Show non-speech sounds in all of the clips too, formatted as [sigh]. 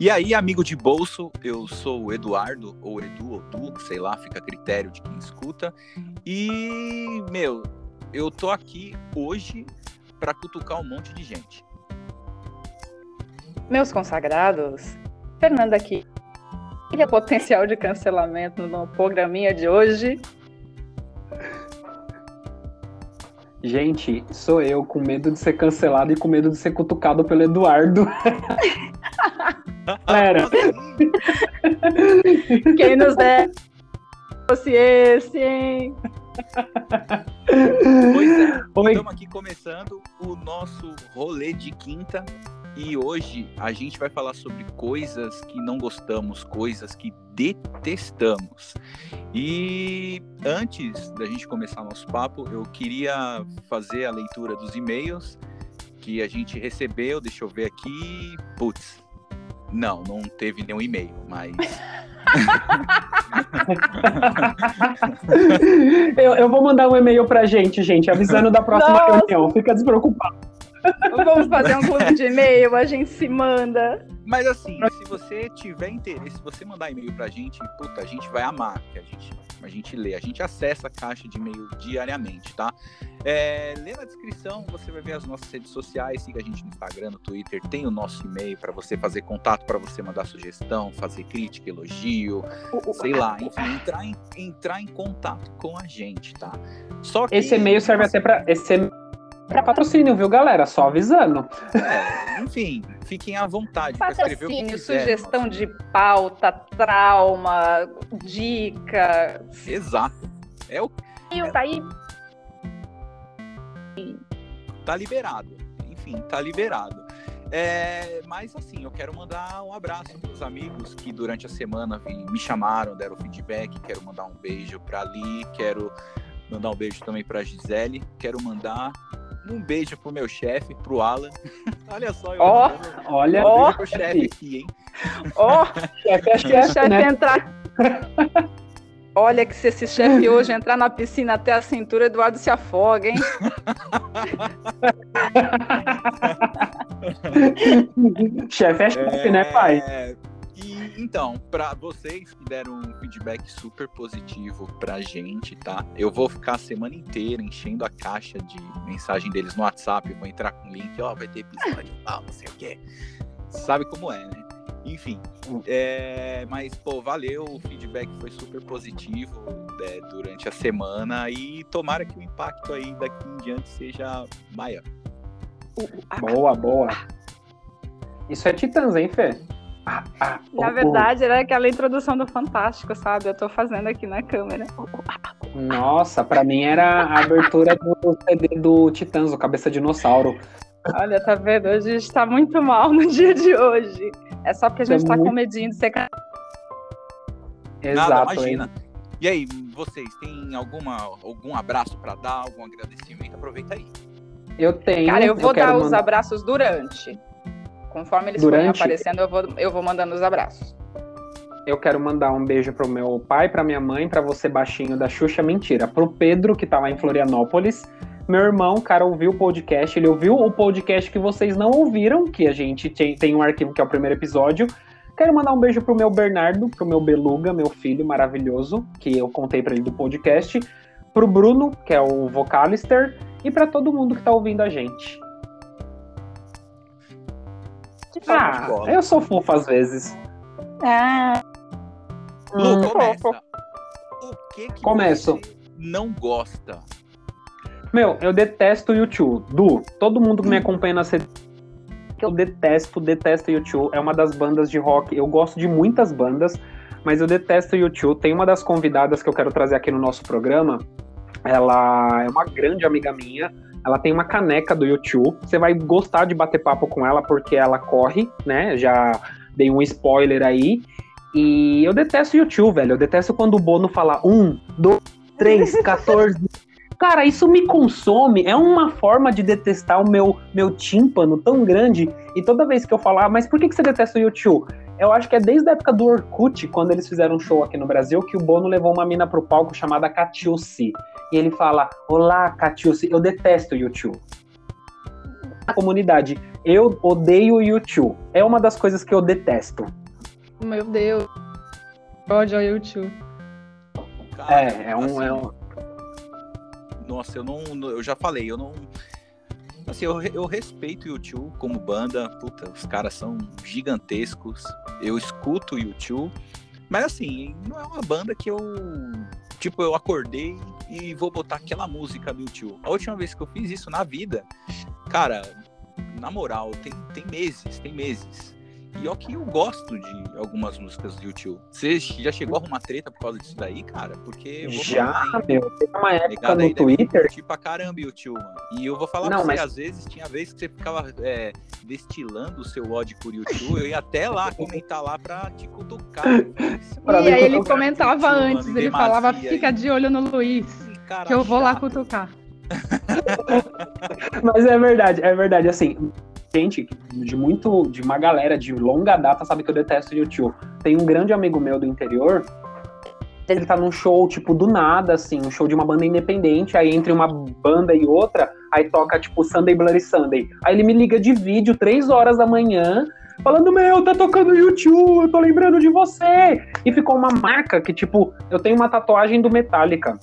E aí, amigo de bolso, eu sou o Eduardo, ou Edu, ou Du, sei lá, fica a critério de quem escuta. E, meu, eu tô aqui hoje para cutucar um monte de gente. Meus consagrados, Fernanda aqui. E potencial de cancelamento no programinha de hoje? Gente, sou eu com medo de ser cancelado e com medo de ser cutucado pelo Eduardo. [laughs] Galera. [laughs] Quem nos der fosse esse, hein? Pois é, estamos aqui começando o nosso rolê de quinta e hoje a gente vai falar sobre coisas que não gostamos, coisas que detestamos. E antes da gente começar nosso papo, eu queria fazer a leitura dos e-mails que a gente recebeu. Deixa eu ver aqui. Putz, não, não teve nenhum e-mail, mas. [laughs] eu, eu, vou mandar um e-mail pra gente, gente, avisando da próxima Nossa. reunião. Fica despreocupado. Vamos fazer um clube de e-mail, a gente se manda. Mas assim, se você tiver interesse, se você mandar e-mail pra gente, puta, a gente vai amar que a gente, a gente lê. A gente acessa a caixa de e-mail diariamente, tá? É, lê na descrição, você vai ver as nossas redes sociais, siga a gente no Instagram, no Twitter, tem o nosso e-mail para você fazer contato, para você mandar sugestão, fazer crítica, elogio, sei lá, enfim, entrar em, entrar em contato com a gente, tá? Só que... Esse e-mail serve até para esse para patrocínio, viu, galera? Só avisando. É, enfim, fiquem à vontade para escrever o que quiser. sugestão de pauta, trauma, dica. Exato. É o. É... Tá aí. Tá liberado. Enfim, tá liberado. É, mas assim, eu quero mandar um abraço para os amigos que durante a semana me chamaram, deram feedback. Quero mandar um beijo para Ali, quero mandar um beijo também para Gisele. Quero mandar um beijo pro meu chefe, pro Alan. [laughs] olha só, eu oh, olha, um beijo pro chefe aqui, hein? Ó, oh, chefe [laughs] é chefe, chefe né? entrar. Olha que se esse chefe hoje entrar na piscina até a cintura, Eduardo se afoga, hein? [laughs] chefe é chefe, é... né, pai? Então, para vocês que deram um feedback super positivo pra gente, tá? Eu vou ficar a semana inteira enchendo a caixa de mensagem deles no WhatsApp, vou entrar com o link, ó, vai ter episódio, tal, não sei o quê. Sabe como é, né? Enfim, é, mas, pô, valeu, o feedback foi super positivo é, durante a semana e tomara que o impacto aí daqui em diante seja maior. Boa, boa. Isso é Titãs, hein, Fê? Na verdade, era aquela introdução do Fantástico, sabe? Eu tô fazendo aqui na câmera. Nossa, pra mim era a abertura do CD do Titãs, o Cabeça Dinossauro. Olha, tá vendo? Hoje a gente tá muito mal no [laughs] dia de hoje. É só porque a gente é tá muito... com medinho de ser. Exato. Nada, imagina. E aí, vocês, têm alguma, algum abraço para dar, algum agradecimento? Aproveita aí. Eu tenho. Cara, eu vou eu dar os mandar... abraços durante. Conforme eles Durante... forem aparecendo, eu vou, eu vou mandando os abraços. Eu quero mandar um beijo pro meu pai, pra minha mãe, para você baixinho da Xuxa, mentira. Pro Pedro, que tá lá em Florianópolis. Meu irmão, cara, ouviu o podcast. Ele ouviu o podcast que vocês não ouviram, que a gente tem, tem um arquivo que é o primeiro episódio. Quero mandar um beijo pro meu Bernardo, pro meu Beluga, meu filho maravilhoso, que eu contei para ele do podcast. Pro Bruno, que é o vocalister, e para todo mundo que tá ouvindo a gente. Ah, eu sou fofo às vezes. Ah. Lu, hum. começa. O que, que Começo. você não gosta? Meu, eu detesto o YouTube. Du, todo mundo que me hum. acompanha na redes eu detesto, detesto YouTube. É uma das bandas de rock. Eu gosto de muitas bandas, mas eu detesto YouTube. Tem uma das convidadas que eu quero trazer aqui no nosso programa. Ela é uma grande amiga minha. Ela tem uma caneca do YouTube. Você vai gostar de bater papo com ela porque ela corre, né? Já dei um spoiler aí. E eu detesto o YouTube, velho. Eu detesto quando o Bono fala um, dois, três, [laughs] 14. Cara, isso me consome. É uma forma de detestar o meu, meu tímpano tão grande. E toda vez que eu falar, ah, mas por que, que você detesta o YouTube? Eu acho que é desde a época do Orkut, quando eles fizeram um show aqui no Brasil, que o Bono levou uma mina pro palco chamada Catiussi. E ele fala: Olá, Catiussi, eu detesto o YouTube. comunidade. Eu odeio o YouTube. É uma das coisas que eu detesto. Meu Deus. Ódio ao YouTube. é, é um, assim, é um. Nossa, eu não. Eu já falei, eu não. Assim, eu, eu respeito o YouTube como banda. Puta, os caras são gigantescos. Eu escuto o YouTube. Mas assim, não é uma banda que eu. Tipo, eu acordei e vou botar aquela música do YouTube. A última vez que eu fiz isso na vida, cara, na moral, tem, tem meses, tem meses. E ó que eu gosto de algumas músicas do YouTube. Você já chegou a arrumar treta por causa disso daí, cara? Porque. já, falar, meu. Tem uma época no Twitter. Tipo pra caramba YouTube, mano. E eu vou falar não, pra você, às vezes, tinha vezes que você ficava é, destilando o seu ódio por YouTube. Eu ia até lá comentar lá pra te cutucar. [laughs] e aí ele comentava YouTube, antes, mano, ele falava, fica de olho no Luiz. Cara, que eu vou lá cutucar. [laughs] Mas é verdade, é verdade. Assim, gente de muito, de uma galera de longa data sabe que eu detesto YouTube. Tem um grande amigo meu do interior, ele tá num show, tipo, do nada, assim, um show de uma banda independente, aí entre uma banda e outra, aí toca, tipo, Sunday Bloody Sunday. Aí ele me liga de vídeo, três horas da manhã, falando, meu, tá tocando YouTube, eu tô lembrando de você. E ficou uma marca que, tipo, eu tenho uma tatuagem do Metallica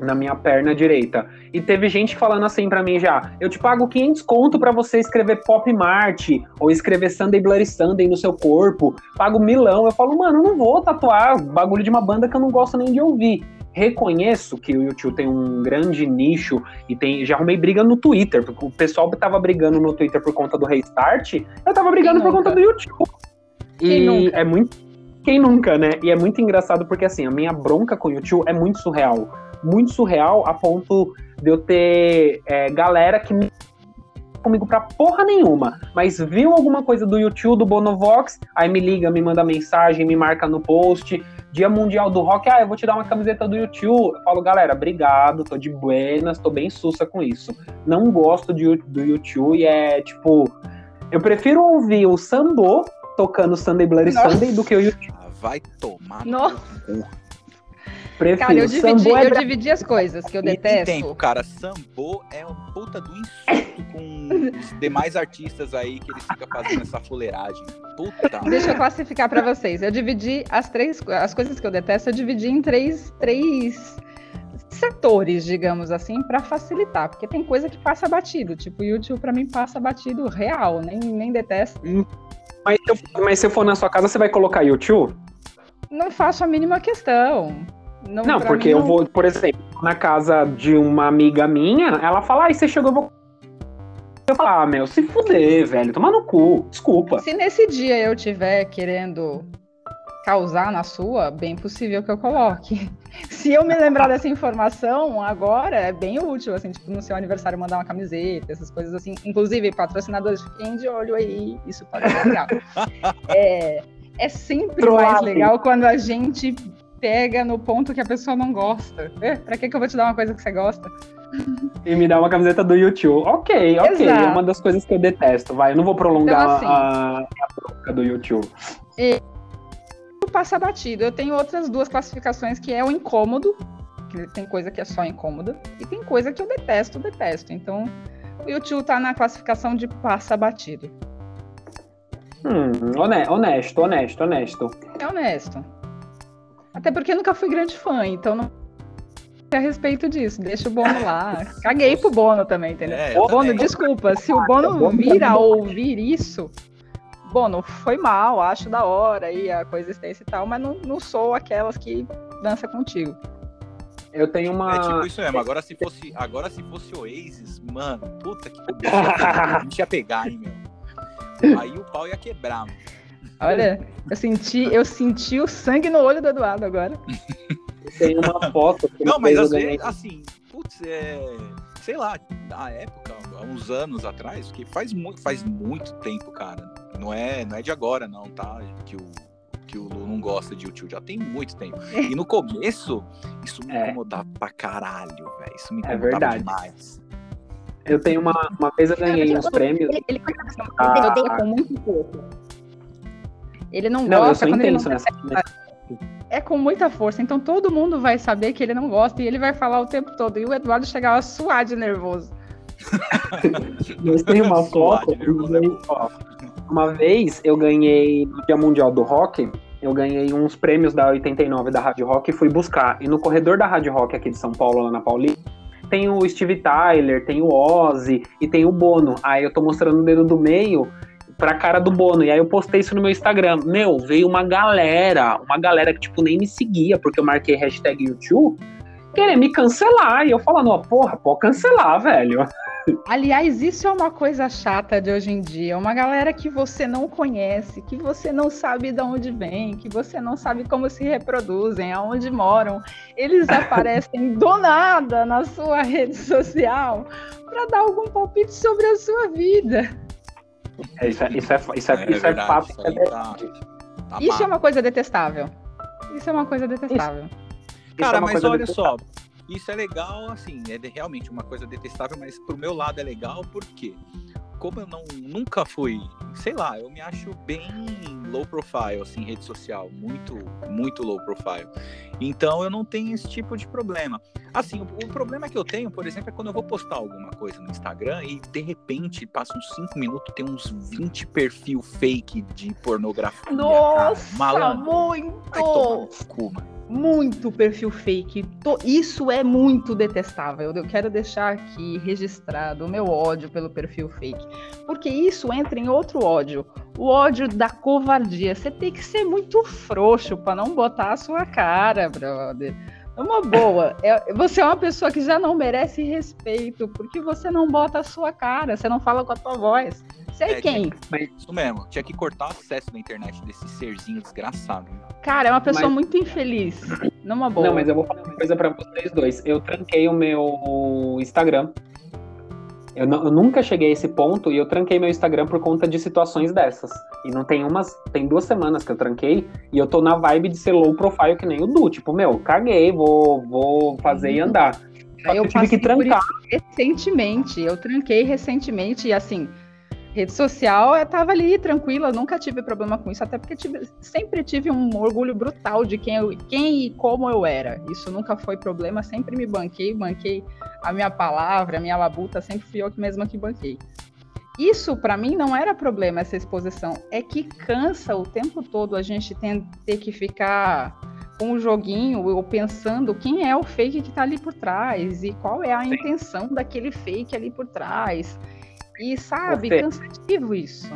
na minha perna direita. E teve gente falando assim para mim já: eu te pago 500 conto para você escrever Pop Mart ou escrever Sunday Bloody Sunday no seu corpo. Pago milão. Eu falo, mano, eu não vou tatuar bagulho de uma banda que eu não gosto nem de ouvir. Reconheço que o YouTube tem um grande nicho e tem. Já arrumei briga no Twitter, porque o pessoal tava brigando no Twitter por conta do restart, eu tava brigando por conta do YouTube. E é muito. Quem nunca, né? E é muito engraçado porque assim, a minha bronca com o YouTube é muito surreal muito surreal a ponto de eu ter é, galera que me comigo pra porra nenhuma, mas viu alguma coisa do YouTube, do Bonovox, aí me liga, me manda mensagem, me marca no post, Dia Mundial do Rock, ah, eu vou te dar uma camiseta do YouTube. Eu falo, galera, obrigado, tô de buenas, tô bem sussa com isso. Não gosto de, do YouTube e é, tipo, eu prefiro ouvir o Sambo tocando Sunday Bloody Nossa. Sunday do que o YouTube. Vai tomar Nossa. Prefiro. Cara, eu dividi, é eu dividi as coisas que eu detesto. tempo, cara. Sambo é um puta do insulto com os demais artistas aí que eles ficam fazendo essa fuleiragem. Puta. Deixa eu classificar para vocês. Eu dividi as três as coisas que eu detesto, eu dividi em três, três setores, digamos assim, para facilitar, porque tem coisa que passa batido, tipo, o YouTube para mim passa batido real, nem, nem detesto. Hum. Mas, mas se eu for na sua casa, você vai colocar YouTube? Não faço a mínima questão. Não, não porque eu vou, por exemplo, na casa de uma amiga minha, ela fala, ai, você chegou, eu vou. Eu falo, ah, meu, se fuder, velho, toma no cu, desculpa. Se nesse dia eu tiver querendo causar na sua, bem possível que eu coloque. [laughs] Se eu me lembrar dessa informação agora, é bem útil, assim, tipo, no seu aniversário mandar uma camiseta, essas coisas assim. Inclusive, patrocinadores, fiquem de olho aí, isso pode ser legal. [laughs] é, é sempre mais legal quando a gente pega no ponto que a pessoa não gosta. É, pra que, que eu vou te dar uma coisa que você gosta? E me dar uma camiseta do YouTube. Ok, ok. Exato. É uma das coisas que eu detesto. Vai, eu não vou prolongar então, assim, a, a bronca do YouTube. E passa batido. Eu tenho outras duas classificações que é o incômodo, que tem coisa que é só incômoda, e tem coisa que eu detesto, detesto. Então, o YouTube tá na classificação de passa batido. Hum, honesto, honesto, honesto. É honesto. Até porque eu nunca fui grande fã, então não a respeito disso. Deixa o Bono lá. [laughs] Caguei pro Bono também, entendeu? É, Bono, também. desculpa, se o Bono vir a ouvir isso, Bono, foi mal, acho da hora aí a coexistência e tal, mas não, não sou aquelas que dança contigo. Eu tenho uma. É tipo isso mesmo. Agora se fosse, agora se fosse Oasis, mano, puta que a gente ia pegar, hein, meu. Aí o pau ia quebrar, mano. Olha, eu senti, eu senti o sangue no olho do Eduardo agora. Tem uma foto. Não, mas às vezes, assim, putz, é, sei lá, na época, há uns anos atrás, que faz muito, faz muito tempo, cara. Não é, não é de agora, não, tá? Que o, que o Lu não gosta de YouTube, já tem muito tempo. E no começo, isso me é. incomodava pra caralho, velho. Isso me é incomodava é verdade. demais. Eu tenho uma, uma vez eu ganhei uns prêmios. Ele, ele, ele ah, odeia com muito pouco. Ele não, não gosta quando ele não nessa... É com muita força, então todo mundo vai saber que ele não gosta e ele vai falar o tempo todo. E o Eduardo chegava a suar de nervoso. Mas tem uma [laughs] Suar foto. Uma vez eu ganhei no Dia Mundial do Rock. Eu ganhei uns prêmios da 89 da Rádio Rock e fui buscar. E no corredor da Rádio Rock aqui de São Paulo, lá na Paulista, tem o Steve Tyler, tem o Ozzy e tem o Bono. Aí eu tô mostrando o dedo do meio pra cara do Bono. E aí eu postei isso no meu Instagram. Meu, veio uma galera, uma galera que, tipo, nem me seguia, porque eu marquei hashtag YouTube, querer me cancelar. E eu falando, ó, porra, pode cancelar, velho. Aliás, isso é uma coisa chata de hoje em dia. Uma galera que você não conhece, que você não sabe de onde vem, que você não sabe como se reproduzem, aonde moram. Eles [laughs] aparecem do nada na sua rede social para dar algum palpite sobre a sua vida. É, isso, é, isso, é, isso, é, isso é verdade, fato. isso é tá- tá Isso é uma coisa detestável. Isso é uma coisa detestável. Cara, é mas olha detestável. só, isso é legal, assim, é realmente uma coisa detestável, mas pro meu lado é legal porque, como eu não, nunca fui, sei lá, eu me acho bem low profile, assim, rede social, muito, muito low profile. Então eu não tenho esse tipo de problema. Assim, o, o problema que eu tenho, por exemplo, é quando eu vou postar alguma coisa no Instagram e de repente passa uns 5 minutos, tem uns 20 perfil fake de pornografia. Nossa, cara. Malandro, muito! vai tomar no cu, mano. Muito perfil fake. Isso é muito detestável. Eu quero deixar aqui registrado o meu ódio pelo perfil fake. Porque isso entra em outro ódio. O ódio da covardia. Você tem que ser muito frouxo para não botar a sua cara, brother. Uma boa. É- você é uma pessoa que já não merece respeito porque você não bota a sua cara, você não fala com a tua voz. Você é, É, quem? Isso mesmo, tinha que cortar o acesso da internet desse serzinho desgraçado. Cara, é uma pessoa Mas- muito infeliz. Numa boa. Não, mas eu vou falar uma coisa pra vocês dois. Eu tranquei o meu Instagram. Eu, não- eu nunca cheguei a esse ponto e eu tranquei meu Instagram por conta de situações dessas. E não tem umas. Tem duas semanas que eu tranquei e eu tô na vibe de ser low profile que nem o Du. Tipo, meu, caguei, vou, vou fazer e andar. Só Eu eu tive que trancar. recentemente. Eu tranquei recentemente e assim, rede social eu tava ali tranquila, nunca tive problema com isso, até porque tive- sempre tive um orgulho brutal de quem, eu, quem e como eu era. Isso nunca foi problema, sempre me banquei, banquei a minha palavra, a minha labuta, sempre fui eu mesma que banquei. Isso para mim não era problema essa exposição, é que cansa o tempo todo a gente tem, ter que ficar com o joguinho ou pensando quem é o fake que está ali por trás e qual é a intenção daquele fake ali por trás. E sabe, Você- cansativo isso.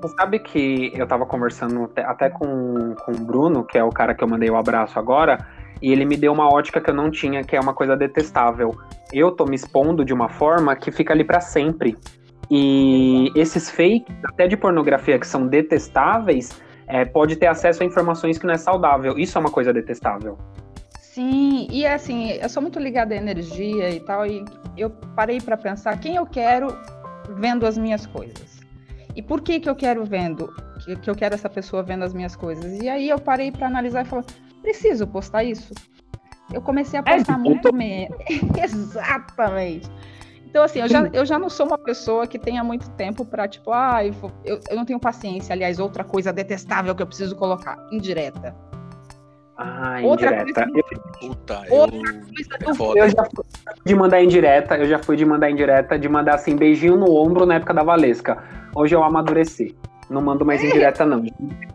Você sabe que eu tava conversando até- com, com o Bruno, que é o cara que eu mandei o abraço agora, e ele me deu uma ótica que eu não tinha, que é uma coisa detestável. Eu tô me expondo de uma forma que fica ali pra sempre. E esses fakes, até de pornografia, que são detestáveis, é, pode ter acesso a informações que não é saudável. Isso é uma coisa detestável. Sim, e assim, eu sou muito ligada à energia e tal, e eu parei para pensar quem eu quero vendo as minhas coisas. E por que que eu quero vendo, que, que eu quero essa pessoa vendo as minhas coisas? E aí eu parei para analisar e falar, preciso postar isso? Eu comecei a É, postar de muito menos. [laughs] Exatamente. Então, assim, eu já, eu já não sou uma pessoa que tenha muito tempo para, tipo, ah, eu, eu não tenho paciência. Aliás, outra coisa detestável que eu preciso colocar, indireta. Ah, Outra indireta. Eu, Puta, Outra eu. coisa É do foda. eu já fui de mandar indireta, eu já fui de mandar indireta, de mandar assim, beijinho no ombro na época da Valesca. Hoje eu amadureci. Não mando mais indireta, não.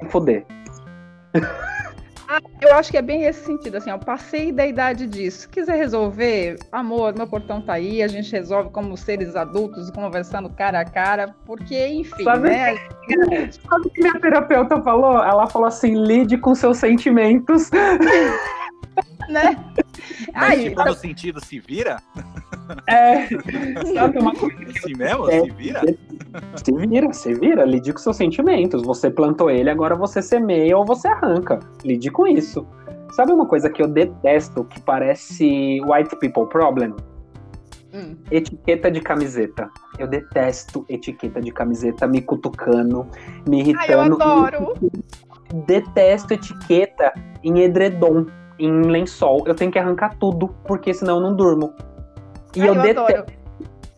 Vou Eu acho que é bem esse sentido, assim, eu passei da idade disso. Quiser resolver, amor, meu portão tá aí, a gente resolve como seres adultos, conversando cara a cara, porque, enfim, Sabe- né? Sabe o que minha terapeuta falou? Ela falou assim: lide com seus sentimentos. [laughs] né? Mas, Ai, tipo, no sentido se vira? É. Sabe uma coisa que Assim mesmo? É. Se vira? se vira, se vira, lide com seus sentimentos. Você plantou ele, agora você semeia ou você arranca. Lide com isso. Sabe uma coisa que eu detesto, que parece white people problem? hum, Etiqueta de camiseta. Eu detesto etiqueta de camiseta me cutucando, me ai, eu irritando. adoro. detesto etiqueta em edredom, em lençol. Eu tenho que arrancar tudo, porque senão eu não durmo. E Ai, eu, eu dete- adoro.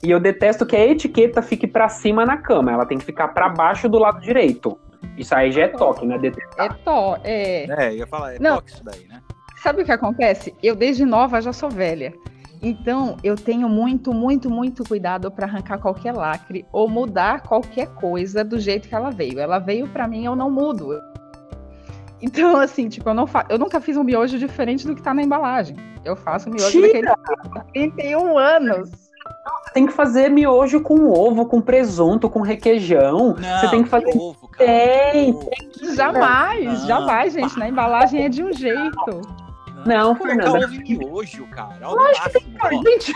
e eu detesto que a etiqueta fique pra cima na cama. Ela tem que ficar pra baixo do lado direito. Isso aí já é toque, né? Detestar. É to, é. É, eu ia falar, é Não. toque isso daí, né? Sabe o que acontece? Eu, desde nova, já sou velha. Então, eu tenho muito, muito, muito cuidado para arrancar qualquer lacre ou mudar qualquer coisa do jeito que ela veio. Ela veio para mim, eu não mudo. Então, assim, tipo, eu, não fa... eu nunca fiz um miojo diferente do que tá na embalagem. Eu faço miojo Tira! daquele há 31 anos. Você tem que fazer miojo com ovo, com presunto, com requeijão. Não, você tem que fazer. ovo, cara. Tem, Ovo. Jamais, Não. jamais, gente. Na embalagem é de um jeito. Não, Colocar Fernanda. ovo em miojo, cara. Ó, no máximo, ó. Gente,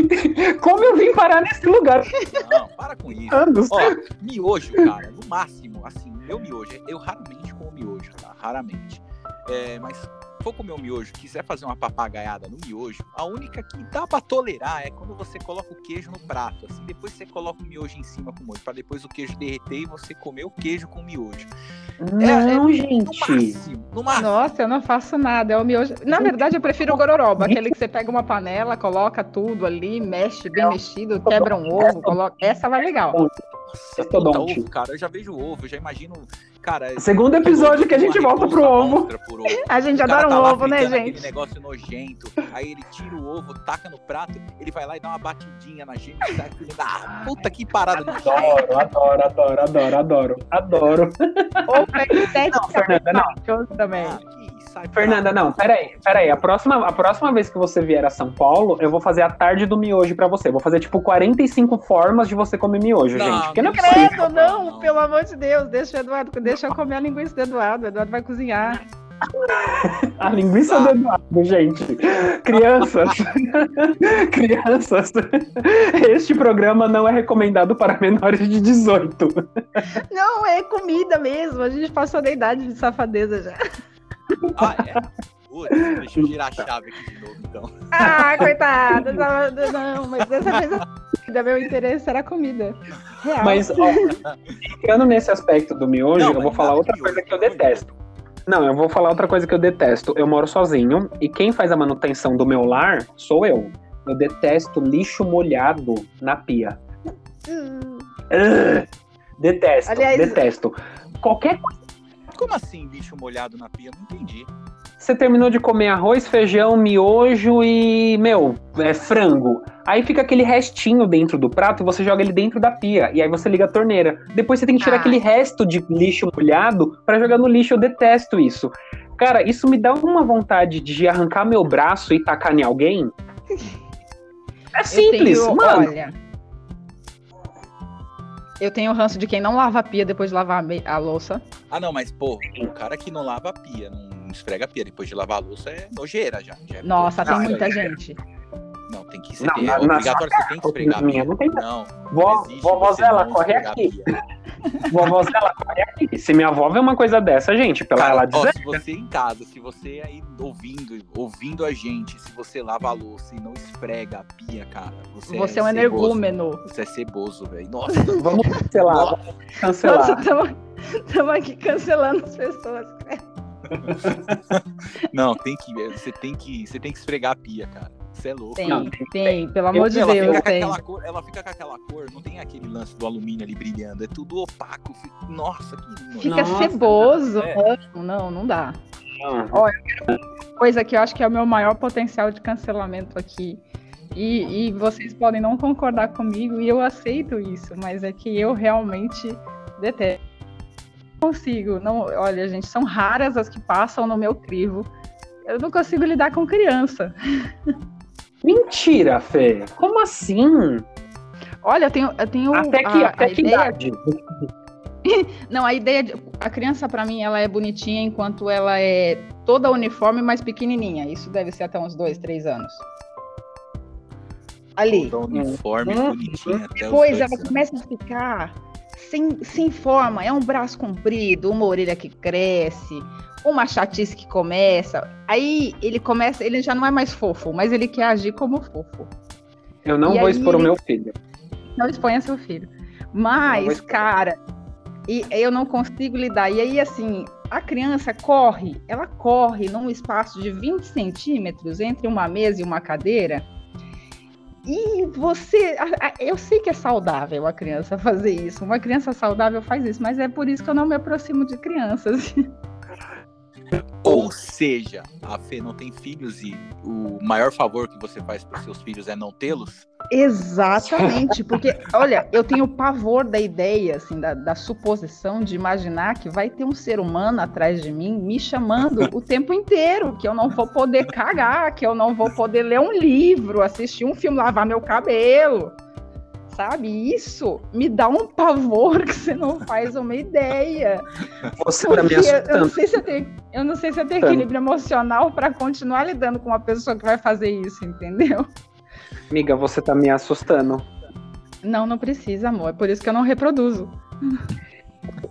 [laughs] como eu vim parar nesse lugar? Não, para com isso. Anos. Ó, miojo, cara, no máximo, assim, meu miojo, eu raramente como miojo, tá? Raramente. É, mas se for comer um miojo, quiser fazer uma papagaiada no miojo, a única que dá pra tolerar é quando você coloca o queijo no prato, assim, depois você coloca o miojo em cima com molho, pra depois o queijo derreter e você comer o queijo com miojo. Não, No gente. máximo, no máximo. Nossa, eu não faço nada. É o miojo. Na verdade, eu prefiro o gororoba, aquele que você pega uma panela, coloca tudo ali, mexe bem mexido, quebra um ovo, coloca. Essa vai legal. Nossa, puta, ovo, cara, eu já vejo o ovo, eu já imagino, cara... Segundo episódio que a gente volta pro ovo. por ovo. [laughs] A gente adora tá um ovo, né, gente? Aquele negócio nojento. Aí ele tira o ovo, taca no prato, ele vai lá e dá uma batidinha na e sai aquele. Ah, puta que parada de Adoro, adoro, adoro, adoro, adoro, adoro. Ou pega sete Não, Fernanda, não. também. Ah, que sai Fernanda, não, peraí, peraí. A próxima, a próxima vez que você vier a São Paulo, eu vou fazer a tarde do miojo pra você. Vou fazer, tipo, 45 formas de você comer miojo, Não, gente. Porque não é não possível. Credo, não, pelo amor de Deus, deixa o Eduardo, deixa eu comer a linguiça do Eduardo. O Eduardo vai cozinhar. [laughs] A linguiça do Eduardo, gente. Crianças. [laughs] Crianças. Este programa não é recomendado para menores de 18. Não, é comida mesmo. A gente passou da idade de safadeza já. Ah, é? Putz, deixa eu girar a chave aqui de novo, então. Ah, coitada. Não, não, mas dessa vez a comida, meu interesse era a comida. Real. Mas, ó, entrando nesse aspecto do miojo, Não, eu vou falar outra coisa que eu de detesto. Não, eu vou falar outra coisa que eu detesto. Eu moro sozinho e quem faz a manutenção do meu lar sou eu. Eu detesto lixo molhado na pia. Hum, Ugh! Detesto, Aliás- detesto. Qualquer coisa. Como assim, lixo molhado na pia? Não entendi. Você terminou de comer arroz, feijão, miojo e, meu, é frango. Aí fica aquele restinho dentro do prato e você joga ele dentro da pia. E aí você liga a torneira. Depois você tem que tirar Ah. aquele resto de lixo molhado pra jogar no lixo. Eu detesto isso. Cara, isso me dá uma vontade de arrancar meu braço e tacar em alguém. É simples, tenho, mano. olha. Eu tenho ranço de quem não lava a pia depois de lavar a louça. Ah, não, mas, pô, o cara que não lava a pia, não esfrega a pia depois de lavar a louça é nojeira já. já é- Nossa, tem muita é- gente. Não, tem que ser. Não, é na- na obrigatório, você tem que esfregar a minha pia. não tem- Não, Vó, não vovózela, corre aqui. [laughs] Vovózela, corre aqui. Se minha avó vê uma coisa dessa, gente, pela Cara, ela ó, dizer. se você em casa, se você aí ouvindo, ouvindo a gente, se você lava a louça e não esfrega a pia, cara, você, Você é um ceboso. energúmeno. Você é ceboso, velho. Nossa, Vamos [laughs] cancelar, vamos cancelar. Nossa, estamos aqui cancelando as pessoas. [laughs] não, tem que, você tem que, você tem que esfregar a pia, cara. Você é louco. Tem, Não, tem, pelo amor de ela, Deus, fica tem. cor, ela fica com aquela cor, não tem aquele lance do alumínio ali brilhando, é tudo opaco. fica- Nossa, que. Fica Nossa, ceboso. é. Não, não, não dá. Ah, Coisa que eu acho que é o meu maior potencial de cancelamento aqui. E, e vocês podem não concordar comigo, e eu aceito isso, mas é que eu realmente detesto. Não consigo. Não, olha, gente, são raras as que passam no meu crivo. Eu não consigo lidar com criança. [laughs] Mentira, Fê. Como assim? Olha, eu tenho, eu tenho até que, a, até a que ideia idade? [laughs] Não, a ideia de. A criança, pra mim, ela é bonitinha enquanto ela é toda uniforme, mas pequenininha. Isso deve ser até uns dois, três anos. Ali. Toda uniforme, Hum, bonitinha até os Depois dois ela anos. começa a ficar sem, sem forma. É um braço comprido, uma orelha que cresce, uma chatice que começa. Aí ele começa, ele já não é mais fofo, mas ele quer agir como fofo. Eu não E vou expor o ele- meu filho. Não exponha seu filho. Mas, cara, e eu não consigo lidar. E aí, assim, a criança corre, ela corre num espaço de 20 centímetros entre uma mesa e uma cadeira. E você. Eu sei que é saudável a criança fazer isso. Uma criança saudável faz isso, mas é por isso que eu não me aproximo de crianças. [laughs] Ou seja, a Fê não tem filhos e o maior favor que você faz para seus filhos é não tê-los? Exatamente, porque, olha, eu tenho pavor da ideia, assim, da, da, suposição de imaginar que vai ter um ser humano atrás de mim me chamando o tempo inteiro, que eu não vou poder cagar, que eu não vou poder ler um livro, assistir um filme, lavar meu cabelo sabe? Isso me dá um pavor que você não faz uma ideia. Você tá me assustando. Eu não sei se eu tenho, eu não sei se eu tenho equilíbrio emocional para continuar lidando com uma pessoa que vai fazer isso, entendeu? Amiga, você tá me assustando. Não, não precisa, amor. É por isso que eu não reproduzo.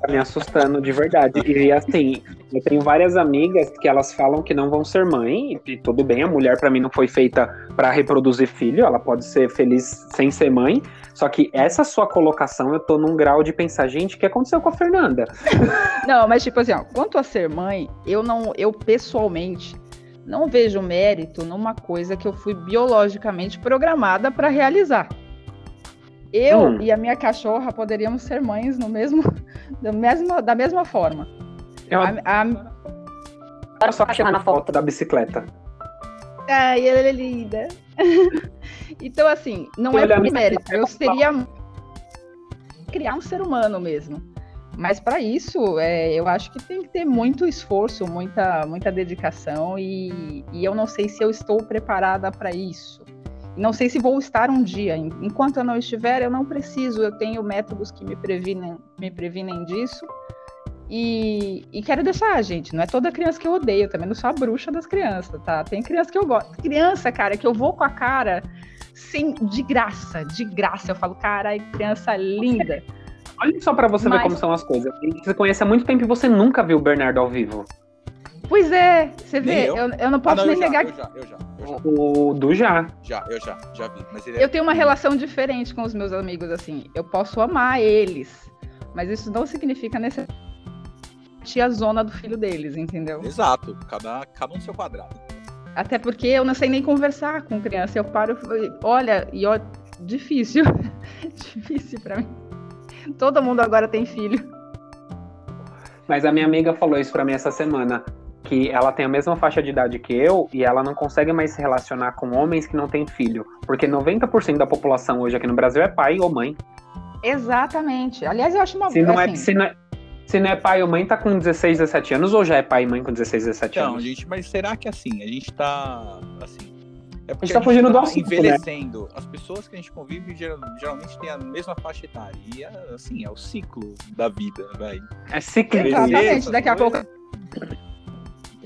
Tá me assustando de verdade. E assim, eu tenho várias amigas que elas falam que não vão ser mãe, e tudo bem, a mulher para mim não foi feita para reproduzir filho, ela pode ser feliz sem ser mãe, só que essa sua colocação, eu tô num grau de pensar, gente, o que aconteceu com a Fernanda? [laughs] Não, mas tipo assim, ó, quanto a ser mãe, eu não, eu pessoalmente não vejo mérito numa coisa que eu fui biologicamente programada para realizar. Eu hum. e a minha cachorra poderíamos ser mães no mesmo, [laughs] da mesma, da mesma forma. Eu... A, a... Era só achar na foto da bicicleta. Ai, ela é linda. [laughs] então, assim, não é por mérito. Eu seria criar um ser humano mesmo. Mas para isso, é, eu acho que tem que ter muito esforço, muita, muita dedicação e, e eu não sei se eu estou preparada para isso. Não sei se vou estar um dia. Enquanto eu não estiver, eu não preciso. Eu tenho métodos que me previnem, me previnem disso. E, e, quero deixar, gente, não é toda criança que eu odeio, eu também não sou a bruxa das crianças, tá? Tem criança que eu gosto. Criança, cara, que eu vou com a cara sem, de graça, de graça. Eu falo, cara, criança linda. Olha só para você Mas... ver como são as coisas. Você conhece há muito tempo e você nunca viu o Bernardo ao vivo. Pois é, você vê, eu? Eu, eu? não posso ah, não, nem negar que. Eu já, eu já, eu já. O do já. Já, eu já, já vi. Mas é... Eu tenho uma relação diferente com os meus amigos, assim. Eu posso amar eles, mas isso não significa necessariamente a zona do filho deles, entendeu? Exato, cada, cada um no seu quadrado. Até porque eu não sei nem conversar com criança. Eu paro e olha, e ó, difícil. [laughs] difícil para mim. Todo mundo agora tem filho. Mas a minha amiga falou isso para mim essa semana, que ela tem a mesma faixa de idade que eu e ela não consegue mais se relacionar com homens que não têm filho, porque 90% da população hoje aqui no Brasil é pai ou mãe. Exatamente. Aliás, eu acho uma se não é, assim, é se não é, se não é pai ou mãe, tá com 16, 17 anos, ou já é pai e mãe com 16, 17 então, anos? Não, gente, mas será que assim, a gente tá. Assim. É porque a gente tá fugindo do tá assunto, né? envelhecendo. Né? As pessoas que a gente convive geralmente têm a mesma faixa etária. E é, assim, é o ciclo da vida, vai. É ciclo. Exatamente, daqui a pouco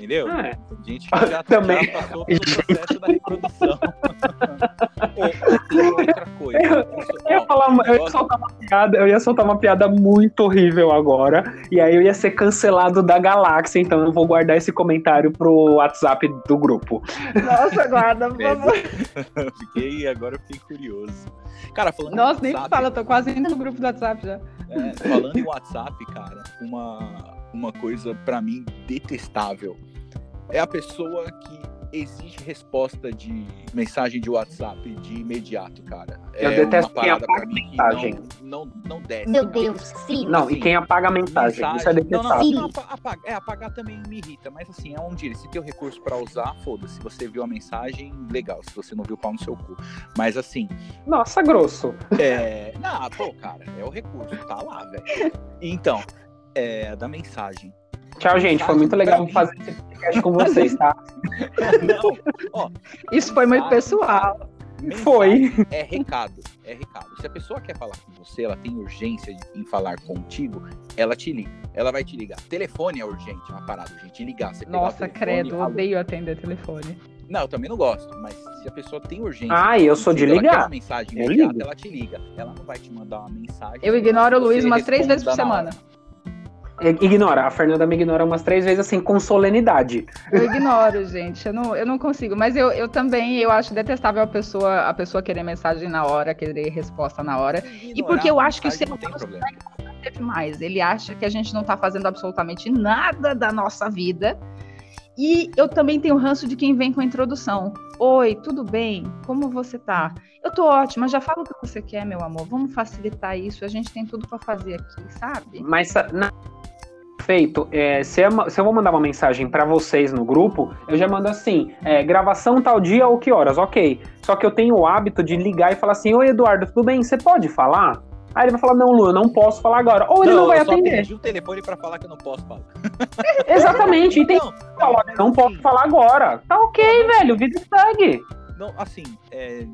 entendeu? Ah, é. Tem gente que já, [laughs] Também. já passou pelo processo da reprodução. ou, [laughs] outra coisa. Eu, eu, ia falar, eu, ia soltar uma piada, eu ia soltar uma piada muito horrível agora, e aí eu ia ser cancelado da galáxia, então eu vou guardar esse comentário pro WhatsApp do grupo. Nossa, guarda, por favor. [laughs] fiquei, agora eu fiquei curioso. Cara, falando Nossa, nem WhatsApp, fala, eu tô quase indo no grupo do WhatsApp já. É, falando em WhatsApp, cara, uma, uma coisa para mim detestável é a pessoa que exige resposta de mensagem de WhatsApp de imediato, cara. Eu é detesto quem apaga mensagem. Não, não, não desce. Meu Deus, sim. Não, assim, e quem apaga a mensagem, mensagem, isso é detestável. Não, não, apagar, é, apagar também me irrita, mas assim, é um dia, se tem o recurso para usar, foda-se. Se você viu a mensagem, legal. Se você não viu, pau no seu cu. Mas assim... Nossa, grosso. É... Não, pô, cara, é o recurso, tá lá, velho. Então, é, da mensagem Tchau, gente. Foi muito legal fazer esse podcast com vocês, tá? Não, ó, Isso foi muito pessoal. Foi. É recado, é recado. Se a pessoa quer falar com você, ela tem urgência em falar contigo, ela te liga. Ela vai te ligar. Telefone é urgente, é uma parada, gente. Ligar. Você Nossa, telefone, credo, eu odeio atender telefone. Não, eu também não gosto, mas se a pessoa tem urgência. Ah, eu sou de ligar. Ela mensagem imediata, ela te liga. Ela não vai te mandar uma mensagem. Eu ignoro o Luiz umas três vezes por semana. Hora. Ignora, a Fernanda me ignora umas três vezes assim, com solenidade. Eu ignoro, gente, eu não, eu não consigo. Mas eu, eu também, eu acho detestável a pessoa, a pessoa querer mensagem na hora, querer resposta na hora. Ignorar e porque eu acho que o ser humano mais. Ele acha que a gente não tá fazendo absolutamente nada da nossa vida. E eu também tenho ranço de quem vem com a introdução. Oi, tudo bem? Como você tá? Eu tô ótima, já fala o que você quer, meu amor. Vamos facilitar isso. A gente tem tudo para fazer aqui, sabe? Mas na feito, é, se, é, se, eu vou mandar uma mensagem para vocês no grupo, eu já mando assim, é, gravação tal dia ou que horas, ok. Só que eu tenho o hábito de ligar e falar assim, oi Eduardo, tudo bem? Você pode falar? Aí ele vai falar, não, Lu, eu não posso falar agora. Ou ele não, não vai eu atender. Só o telefone para falar que eu não posso falar. [laughs] Exatamente, e tem não, não, não assim, posso falar agora. Tá ok, velho, vida segue. Não, assim, é,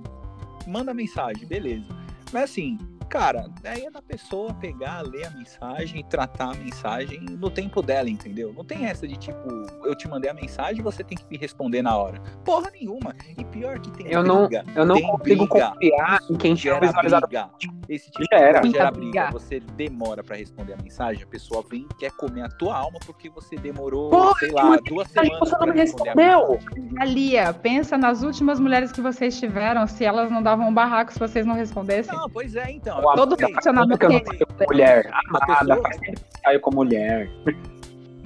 manda mensagem, beleza. Mas assim, cara, aí é da pessoa pegar, ler a mensagem e tratar a mensagem no tempo dela, entendeu? Não tem essa de tipo, eu te mandei a mensagem e você tem que me responder na hora. Porra nenhuma. E pior que tem eu briga. Não, eu não consigo briga, confiar em quem gera briga. Esse tipo gera. de gera briga. Você demora para responder a mensagem, a pessoa vem quer comer a tua alma porque você demorou, Porra, sei lá, duas semanas você não me respondeu. Alia, pensa nas últimas mulheres que vocês tiveram, se elas não davam um barraco se vocês não respondessem. Não, pois é, então. Não, todo relacionamento que eu mulher. Amada, faz tempo que saio com mulher.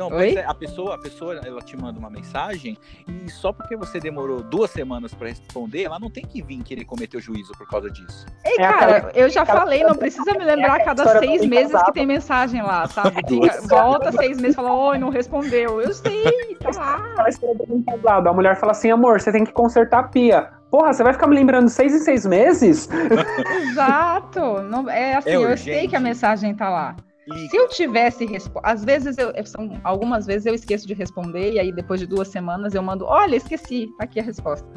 Não, pois é, a pessoa, a pessoa, ela te manda uma mensagem e só porque você demorou duas semanas para responder, ela não tem que vir querer cometer o juízo por causa disso. Ei, é cara, eu já falei, não precisa me lembrar a cada seis meses que tem mensagem lá, [laughs] sabe? Fica, volta seis meses e fala, oi, não respondeu. Eu sei, tá lá. [laughs] A mulher fala assim, amor, você tem que consertar a pia. Porra, você vai ficar me lembrando seis em seis meses? [laughs] Exato. Não, é assim, é eu sei que a mensagem tá lá. Se eu tivesse às vezes eu são algumas vezes eu esqueço de responder e aí depois de duas semanas eu mando, olha, esqueci, tá aqui a resposta.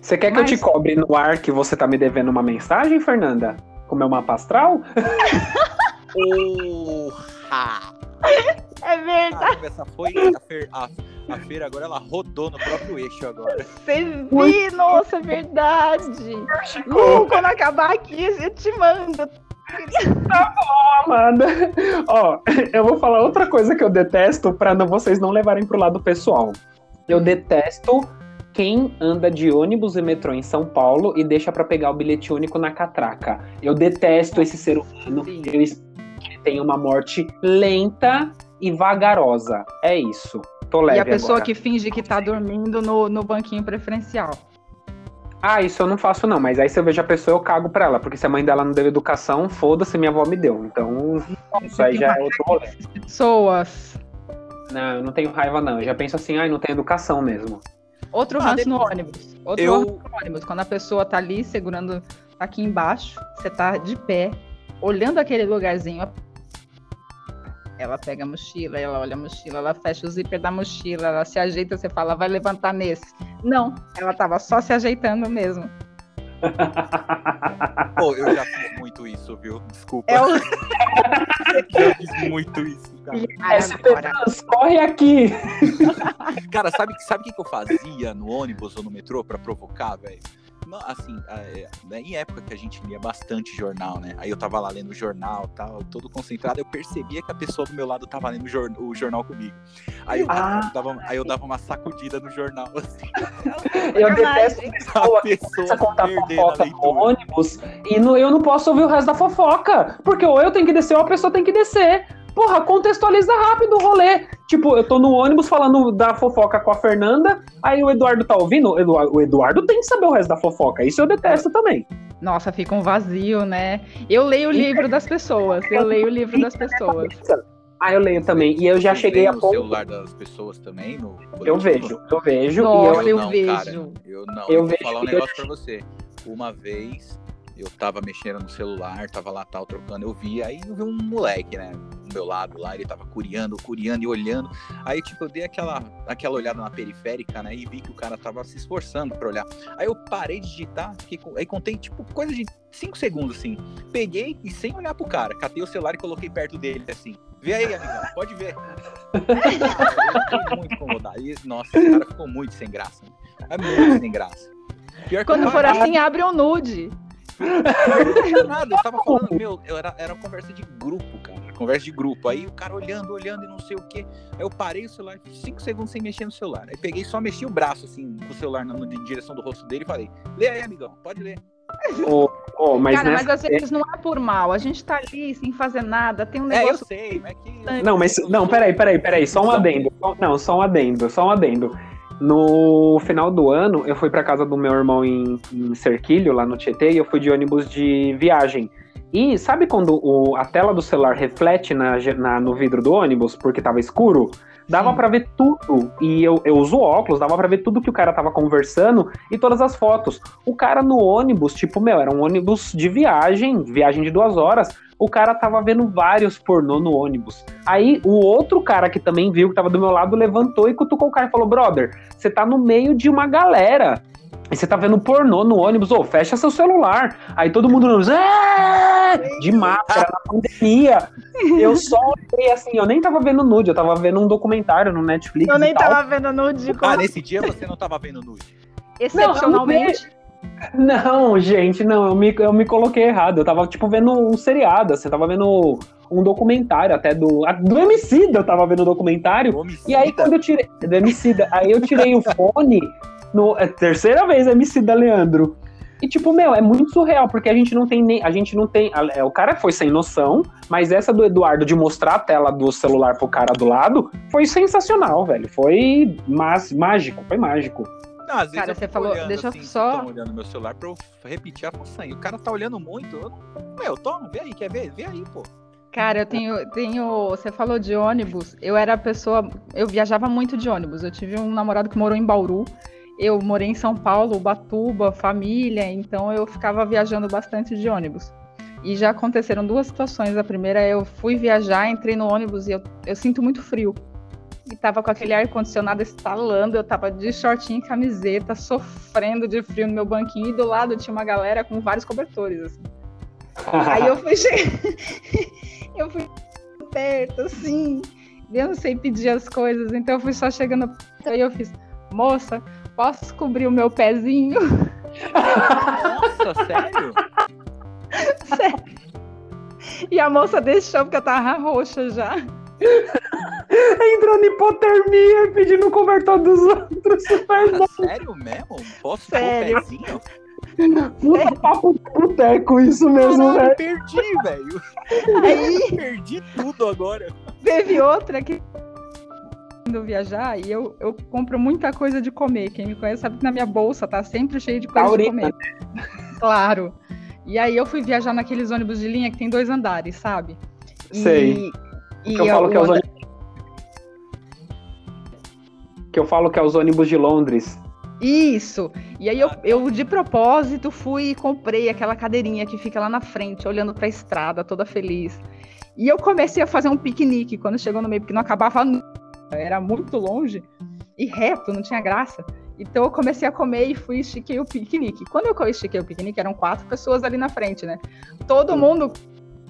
Você quer Mas... que eu te cobre no ar que você tá me devendo uma mensagem, Fernanda? Com meu mapa astral? [laughs] Porra! É verdade. Caramba, essa foi a, fer, a, a, feira agora ela rodou no próprio eixo agora. Vocês viram, nossa, é verdade. Lu, quando acabar aqui, eu te mando. Tá bom, Amanda. Ó, eu vou falar outra coisa que eu detesto para vocês não levarem pro lado pessoal. Eu detesto quem anda de ônibus e metrô em São Paulo e deixa para pegar o bilhete único na catraca. Eu detesto esse ser humano. Sim. Eu que tem uma morte lenta e vagarosa. É isso. Tô leve E a pessoa agora. que finge que tá dormindo no, no banquinho preferencial. Ah, isso eu não faço não, mas aí se eu vejo a pessoa eu cago pra ela, porque se a mãe dela não deu educação, foda-se, minha avó me deu. Então, isso aí já é outro rolê. Pessoas. Não, eu não tenho raiva não, eu já penso assim, ai, não tem educação mesmo. Outro ah, ranço no ônibus. Outro eu... ranço no ônibus, quando a pessoa tá ali segurando aqui embaixo, você tá de pé, olhando aquele lugarzinho, ela pega a mochila, ela olha a mochila, ela fecha o zíper da mochila, ela se ajeita, você fala, vai levantar nesse. Não, ela tava só se ajeitando mesmo. [laughs] Pô, eu já fiz muito isso, viu? Desculpa. É o... [laughs] já fiz muito isso, cara. É, corre aqui! cara, sabe o sabe que, que eu fazia no ônibus ou no metrô pra provocar, velho? Não, assim, é, né, em época que a gente lia bastante jornal, né? Aí eu tava lá lendo o jornal tal, todo concentrado, eu percebia que a pessoa do meu lado tava lendo o, jor o jornal comigo. Aí eu, ah. eu dava, aí eu dava uma sacudida no jornal, [laughs] assim. Eu detesto a pessoa contar fofoca no ônibus e no, eu não posso ouvir o resto da fofoca. Porque ou eu tenho que descer ou a pessoa tem que descer. Porra, contextualiza rápido o rolê. Tipo, eu tô no ônibus falando da fofoca com a Fernanda, aí o Eduardo tá ouvindo. O Eduardo tem que saber o resto da fofoca. Isso eu detesto também. Nossa, fica um vazio, né? Eu leio o livro das pessoas. Eu leio o livro das pessoas. [laughs] Ah, eu leio também. E eu já Você cheguei a ponto. celular das pessoas também? No... Eu vejo, eu vejo. Nossa, eu, eu não, vejo. Cara, eu não. Eu, eu vou falar um negócio eu... pra você. Uma vez eu tava mexendo no celular, tava lá tal, trocando, eu vi, aí eu vi um moleque, né, do meu lado lá, ele tava curiando, curiando e olhando. Aí, tipo, eu dei aquela, aquela olhada na periférica, né, e vi que o cara tava se esforçando pra olhar. Aí eu parei de digitar, fiquei, aí contei, tipo, coisa de 5 segundos, assim. Peguei e sem olhar pro cara, catei o celular e coloquei perto dele, assim. Vê aí, amigão, pode ver. [laughs] eu fiquei muito incomodado. E, nossa, esse cara ficou muito sem graça. É muito sem graça. Quando for assim, abre um nude. Não nada, eu tava falando, meu, eu era, era conversa de grupo, cara. Conversa de grupo. Aí o cara olhando, olhando e não sei o que. Aí eu parei o celular, 5 segundos sem mexer no celular. Aí peguei só mexi o braço, assim, com o celular na, na direção do rosto dele e falei: lê aí, amigão, pode ler. Oh, oh, mas Cara, nessa... mas às vezes não é por mal. A gente tá ali sem fazer nada, tem um negócio. É, eu sei, mas que. Não, mas. Não, peraí, peraí, peraí. Só um adendo. Não, só um adendo, só um adendo. No final do ano, eu fui para casa do meu irmão em, em Cerquilho, lá no Tietê, e eu fui de ônibus de viagem. E sabe quando o, a tela do celular reflete na, na, no vidro do ônibus porque tava escuro? Dava para ver tudo. E eu, eu uso óculos, dava para ver tudo que o cara tava conversando e todas as fotos. O cara no ônibus, tipo, meu, era um ônibus de viagem, viagem de duas horas. O cara tava vendo vários pornô no ônibus. Aí o outro cara que também viu, que tava do meu lado, levantou e cutucou o cara e falou: Brother, você tá no meio de uma galera. E você tá vendo pornô no ônibus, ô, oh, fecha seu celular. Aí todo mundo no ônibus, de máscara, na pandemia. Eu só olhei assim, eu nem tava vendo nude, eu tava vendo um documentário no Netflix. Eu nem tava vendo nude. Como... Ah, nesse dia você não tava vendo nude? Excepcionalmente. Não, não, gente, não, eu me, eu me coloquei errado. Eu tava, tipo, vendo um seriado, assim, eu tava vendo um documentário até do. Do Emicida, eu tava vendo o um documentário. E aí, quando eu tirei. Do Emicida, aí eu tirei o fone no, é terceira vez MC da Leandro. E, tipo, meu, é muito surreal, porque a gente não tem nem. A gente não tem. É, o cara foi sem noção, mas essa do Eduardo de mostrar a tela do celular pro cara do lado foi sensacional, velho. Foi mas, mágico, foi mágico. Não, às cara, você falou, olhando, deixa assim, só. olhando meu celular pra eu repetir a façanha. O cara tá olhando muito. Eu Meu, toma, vê aí, quer ver? Vê aí, pô. Cara, eu tenho, tenho. Você falou de ônibus. Eu era pessoa. Eu viajava muito de ônibus. Eu tive um namorado que morou em Bauru eu morei em São Paulo, Batuba, família, então eu ficava viajando bastante de ônibus. E já aconteceram duas situações. A primeira é eu fui viajar, entrei no ônibus e eu, eu sinto muito frio. E tava com aquele ar-condicionado estalando, eu tava de shortinho e camiseta, sofrendo de frio no meu banquinho, e do lado tinha uma galera com vários cobertores, assim. [laughs] Aí eu fui chegar. [laughs] eu fui perto, assim. Eu não sei pedir as coisas, então eu fui só chegando. Aí eu fiz, moça, Posso cobrir o meu pezinho? Nossa, sério? [laughs] sério. E a moça deixou porque eu tava roxa já. [laughs] Entrando em hipotermia e pedindo o cobertor dos outros. Super sério mesmo? Posso sério? o pezinho? Puta papo de boteco, isso mesmo, velho. Perdi, velho. Aí. [laughs] Perdi tudo agora. Teve outra que indo viajar e eu, eu compro muita coisa de comer. Quem me conhece sabe que na minha bolsa tá sempre cheio de coisa Taurina. de comer. Claro. E aí eu fui viajar naqueles ônibus de linha que tem dois andares, sabe? E, Sei. Que eu, falo que é os ônibus... Que eu falo que é os ônibus de Londres. Isso. E aí eu, eu de propósito fui e comprei aquela cadeirinha que fica lá na frente, olhando para a estrada, toda feliz. E eu comecei a fazer um piquenique quando chegou no meio, porque não acabava era muito longe e reto, não tinha graça. Então eu comecei a comer e fui estiquei o piquenique. Quando eu estiquei o piquenique, eram quatro pessoas ali na frente, né? Todo mundo,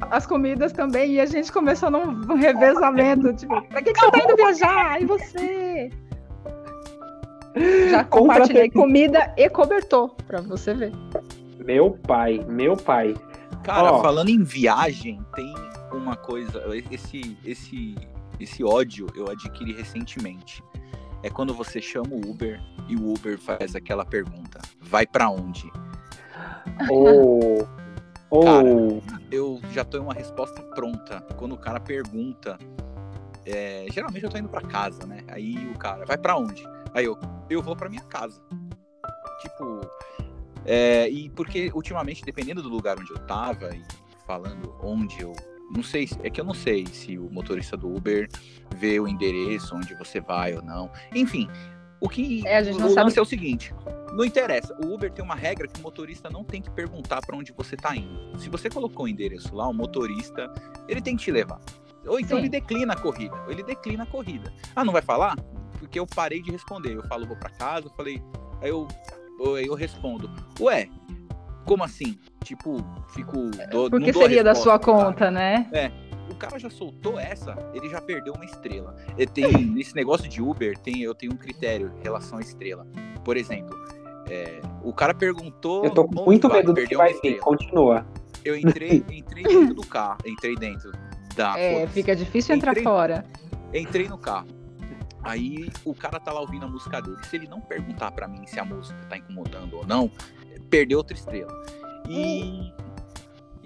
as comidas também, e a gente começou num revezamento, tipo, pra que, que você tá indo viajar? E você? Já compartilhei comida e cobertor, pra você ver. Meu pai, meu pai. Cara, oh. falando em viagem, tem uma coisa, esse, esse esse ódio eu adquiri recentemente. É quando você chama o Uber e o Uber faz aquela pergunta: vai para onde? Ou. Oh. Cara, eu já tô em uma resposta pronta. Quando o cara pergunta, é, geralmente eu tô indo para casa, né? Aí o cara, vai para onde? Aí eu, eu vou para minha casa. Tipo, é, e porque ultimamente, dependendo do lugar onde eu tava e falando onde eu não sei, é que eu não sei se o motorista do Uber vê o endereço onde você vai ou não. Enfim, o que é, a gente não o sabe. lance é o seguinte: não interessa. O Uber tem uma regra que o motorista não tem que perguntar para onde você está indo. Se você colocou o endereço lá, o motorista ele tem que te levar. Ou então Sim. ele declina a corrida. Ou ele declina a corrida. Ah, não vai falar? Porque eu parei de responder. Eu falo, vou para casa. Eu falei, aí eu, eu respondo, ué, como assim? Tipo, fico. Do, Porque seria da sua conta, né? É. O cara já soltou essa, ele já perdeu uma estrela. Tem, [laughs] nesse negócio de Uber, tem, eu tenho um critério em relação à estrela. Por exemplo, é, o cara perguntou. Eu tô com muito medo do que vai vir, continua. Eu entrei, [laughs] entrei dentro do carro, entrei dentro da. É, fica difícil entrar entrei, fora. Entrei no carro. Aí o cara tá lá ouvindo a música dele. Se ele não perguntar para mim se a música tá incomodando ou não, perdeu outra estrela. E,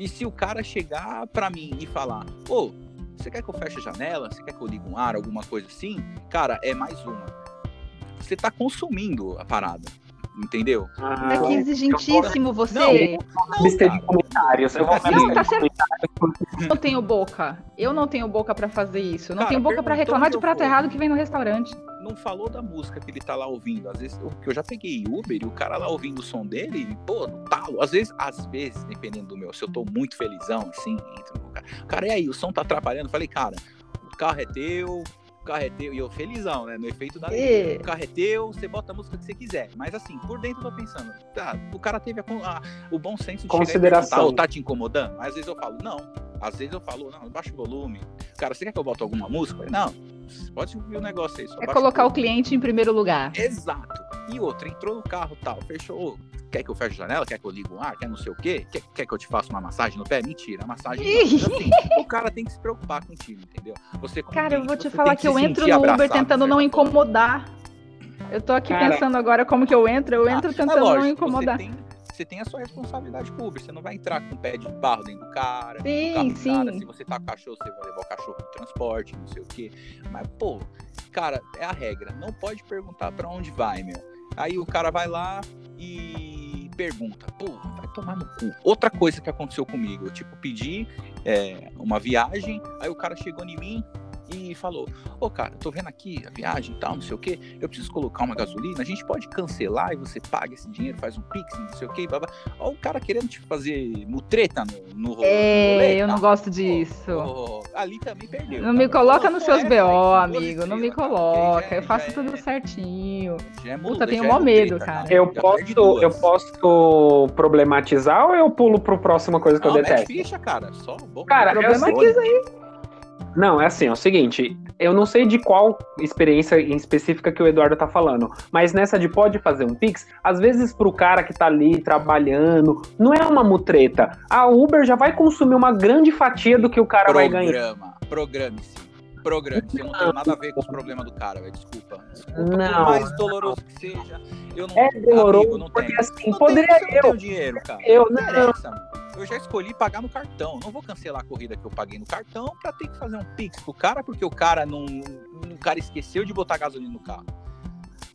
e se o cara chegar para mim e falar, ô, oh, você quer que eu feche a janela? Você quer que eu ligue um ar, alguma coisa assim? Cara, é mais uma. Você tá consumindo a parada. entendeu? Ah, que exigentíssimo você. Não, lista de comentários. Eu vou não, tá certo. Eu não tenho boca. Eu não tenho boca para fazer isso. Eu não cara, tenho boca para reclamar de prato errado que vem no restaurante. Não falou da música que ele tá lá ouvindo. Às vezes, que eu já peguei Uber e o cara lá ouvindo o som dele, pô, no talo. Às vezes, às vezes, dependendo do meu, se eu tô muito felizão, assim, entra no cara. Cara, e aí, o som tá atrapalhando? Eu falei, cara, o carro é teu, o carro é teu, e eu felizão, né? No efeito da e... O carro é teu, você bota a música que você quiser. Mas assim, por dentro eu tô pensando, tá, o cara teve a, a, o bom senso de Consideração. ou tá te incomodando. Às vezes eu falo, não. Às vezes eu falo, não, baixa o volume. Cara, você quer que eu bote alguma música? Não, pode ouvir o negócio aí. é colocar o, cliente em primeiro lugar. Exato. E outra, entrou no carro tal, fechou quer que eu feche a janela, quer que eu ligue o ar, quer não sei o quê, quer, quer que eu te faça uma massagem no pé? Mentira, a massagem. Assim, o cara tem que se preocupar contigo, entendeu? Você Cara, eu vou te falar que, que eu entro no Uber tentando não incomodar. Eu tô aqui cara, pensando agora como que eu entro, eu ah, entro tentando é lógico, não incomodar. Você tem, você tem a sua responsabilidade Uber, você não vai entrar com o pé de barro dentro do cara. Sim, sim. Cara, se você tá com cachorro, você vai levar o cachorro no transporte, não sei o quê. Mas, pô, cara, é a regra. Não pode perguntar para onde vai, meu. Aí o cara vai lá e pergunta, pô, vai tomar no cu. Outra coisa que aconteceu comigo, eu tipo pedi é, uma viagem, aí o cara chegou em mim, e falou: Ô, oh, cara, tô vendo aqui a viagem e tal, não sei o que, eu preciso colocar uma gasolina, a gente pode cancelar e você paga esse dinheiro, faz um pix, não sei o que, Ó, o cara querendo te fazer mutreta no, no, rolê. É, eu não gosto disso. Oh, oh, ali também perdeu. Não me coloca nos seus BO, amigo, não me coloca. eu faço tudo é, certinho. Já é Puta, tenho mó medo, cara. Eu posso, eu posso problematizar ou eu pulo pro próxima coisa que não, eu detesto? ficha, cara. Só cara, problematiza aí. Não, é assim, é o seguinte, eu não sei de qual experiência em específica que o Eduardo tá falando, mas nessa de pode fazer um Pix, às vezes pro cara que tá ali trabalhando, não é uma mutreta. A Uber já vai consumir uma grande fatia do que o cara Programa, vai ganhar. Programe-se programa. Eu não tenho nada a ver com os problemas do cara, velho. Desculpa. Desculpa. Não, por mais doloroso que seja, eu não É doloroso, amigo, não porque tenho. assim, não poderia tenho, eu. Não dinheiro, cara. Eu não. Interessa, eu já escolhi pagar no cartão. Não vou cancelar a corrida que eu paguei no cartão pra ter que fazer um pix pro cara, porque o cara não. O cara esqueceu de botar gasolina no carro.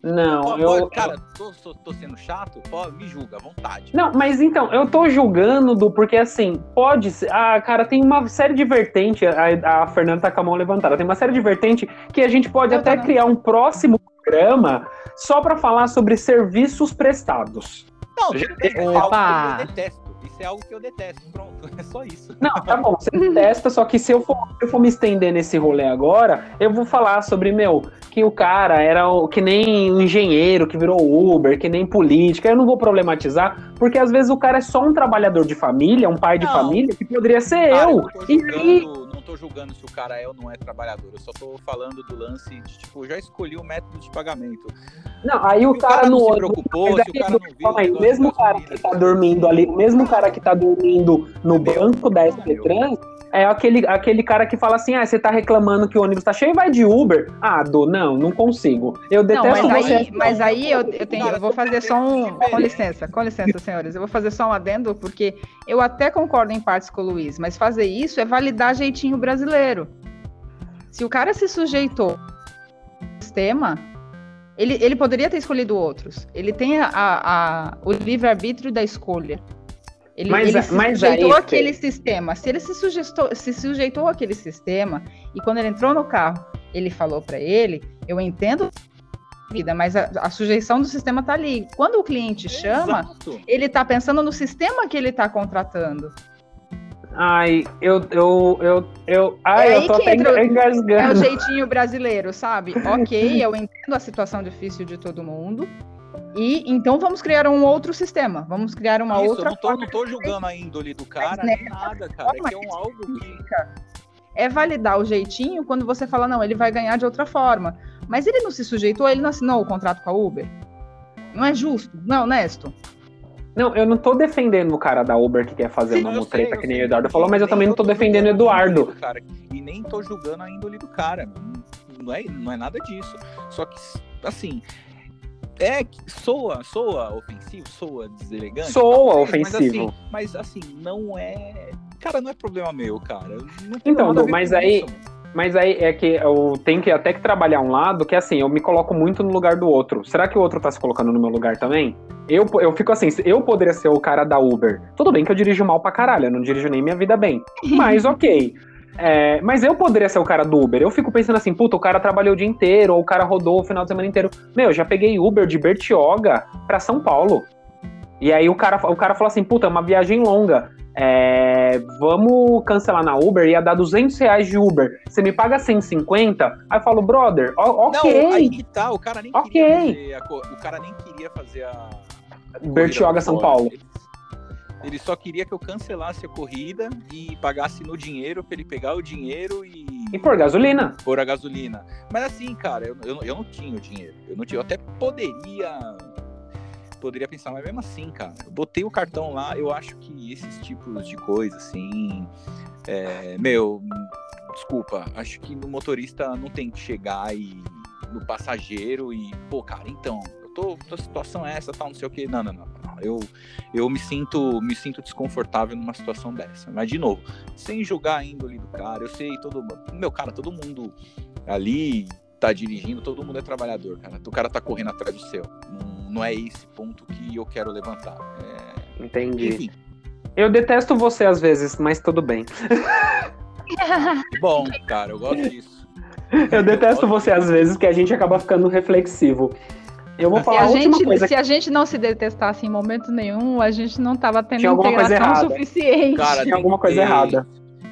Não, eu. Cara, tô, tô, tô, sendo chato? Pô, me julga, à vontade. Não, mas então, eu tô julgando do. Porque assim, pode ser. Ah, cara, tem uma série de vertente. A, a Fernanda tá com a mão levantada. Tem uma série de vertente que a gente pode eu até criar um próximo programa só para falar sobre serviços prestados. Não, tudo bem, Opa. eu detesto isso é algo que eu detesto. Pronto, [laughs] é só isso. Não, tá bom, você detesta, só que se eu, for, eu for me estender nesse rolê agora, eu vou falar sobre, meu, que o cara era o, que nem um engenheiro que virou Uber, que nem política. Eu não vou problematizar, porque às vezes o cara é só um trabalhador de família, um pai de não. família, que poderia ser cara, eu. eu e aí tô julgando se o cara é ou não é trabalhador. Eu só tô falando do lance de, tipo, já escolhi o método de pagamento. Não, aí o, o cara, cara, não, se preocupou, se o cara não viu. Aí, mesmo cara que tá dormindo ali, mesmo cara que tá dormindo no banco da SP Trans, é aquele, aquele cara que fala assim: ah, você tá reclamando que o ônibus tá cheio e vai de Uber. Ah, do não, não consigo. Eu detesto não, mas aí, mas aí eu, eu, tenho, eu vou fazer só um. Com licença, com licença, senhores. Eu vou fazer só um adendo, porque eu até concordo em partes com o Luiz, mas fazer isso é validar jeitinho brasileiro. Se o cara se sujeitou ao sistema, ele, ele poderia ter escolhido outros. Ele tem a, a, o livre-arbítrio da escolha. Ele, mas, ele se mas sujeitou aí, àquele sistema. Se ele se sujeitou, se sujeitou àquele sistema e quando ele entrou no carro, ele falou para ele: Eu entendo vida, mas a, a, sujeição do sistema está ali. Quando o cliente chama, Exato. ele está pensando no sistema que ele está contratando. Ai, eu, eu, eu, eu, ai, é eu tô até engasgando. É o jeitinho brasileiro, sabe? ok, eu entendo a situação difícil de todo mundo, e então vamos criar um outro sistema, vamos criar uma Isso, outra. Eu não tô, não tô julgando a índole do cara, nem nada, cara. É que é um algo que. É validar o jeitinho quando você fala, não, ele vai ganhar de outra forma. Mas ele não se sujeitou, ele não assinou o contrato com a Uber. Não é justo, não é honesto. Não, eu não tô defendendo o cara da Uber que quer fazer Sim, uma mutreta que nem o Eduardo falou, mas eu também não tô defendendo o Eduardo. Cara, e nem tô julgando a índole do cara. Não é, não é nada disso. Só que, assim, é soa, soa ofensivo, soa deselegante. Soa talvez, ofensivo. Mas assim, mas assim, não é. Cara, não é problema meu, cara. então, mas aí. Isso, Mas aí é que eu tenho que até que trabalhar um lado que assim, eu me coloco muito no lugar do outro. Será que o outro tá se colocando no meu lugar também? Eu, eu fico assim, eu poderia ser o cara da Uber. Tudo bem que eu dirijo mal pra caralho, eu não dirijo nem minha vida bem. [laughs] Mas ok. É, mas eu poderia ser o cara do Uber. Eu fico pensando assim, puta, o cara trabalhou o dia inteiro, ou o cara rodou o final de semana inteiro. Meu, já peguei Uber de Bertioga pra São Paulo. E aí o cara, o cara falou assim, puta, é uma viagem longa. É, vamos cancelar na Uber, ia dar 200 reais de Uber. Você me paga 150? Aí eu falo, brother, ok. Não, aí que tá, o cara nem Ok. queria fazer a, o cara nem queria fazer a Bertioga, São Paulo. Ele, ele só queria que eu cancelasse a corrida e pagasse no dinheiro pra ele pegar o dinheiro e, E por gasolina. pôr a gasolina. Mas assim, cara, eu, eu, eu não tinha o dinheiro. Eu não tinha, eu até poderia poderia pensar, mas mesmo assim, cara, eu botei o cartão lá, eu acho que esses tipos de coisa, assim, é, meu, desculpa, acho que no motorista não tem que chegar e no passageiro e, pô, cara, então, tô, a situação é essa, tal, não sei o que, não, não, não, não, eu, eu me sinto, me sinto desconfortável numa situação dessa, mas de novo, sem julgar a índole do cara, eu sei, todo meu cara, todo mundo ali tá dirigindo, todo mundo é trabalhador, cara, o cara tá correndo atrás do seu, não, não é esse ponto que eu quero levantar, é, Entendi. enfim, Eu detesto você às vezes, mas tudo bem. [laughs] bom, cara, eu gosto disso. Eu detesto você às vezes, que a gente acaba ficando reflexivo. Eu vou Se falar a, a última gente, coisa. se a gente não se detestasse em momento nenhum, a gente não tava tendo Tinha integração suficiente. Cara, Tem tem alguma que coisa ter- errada.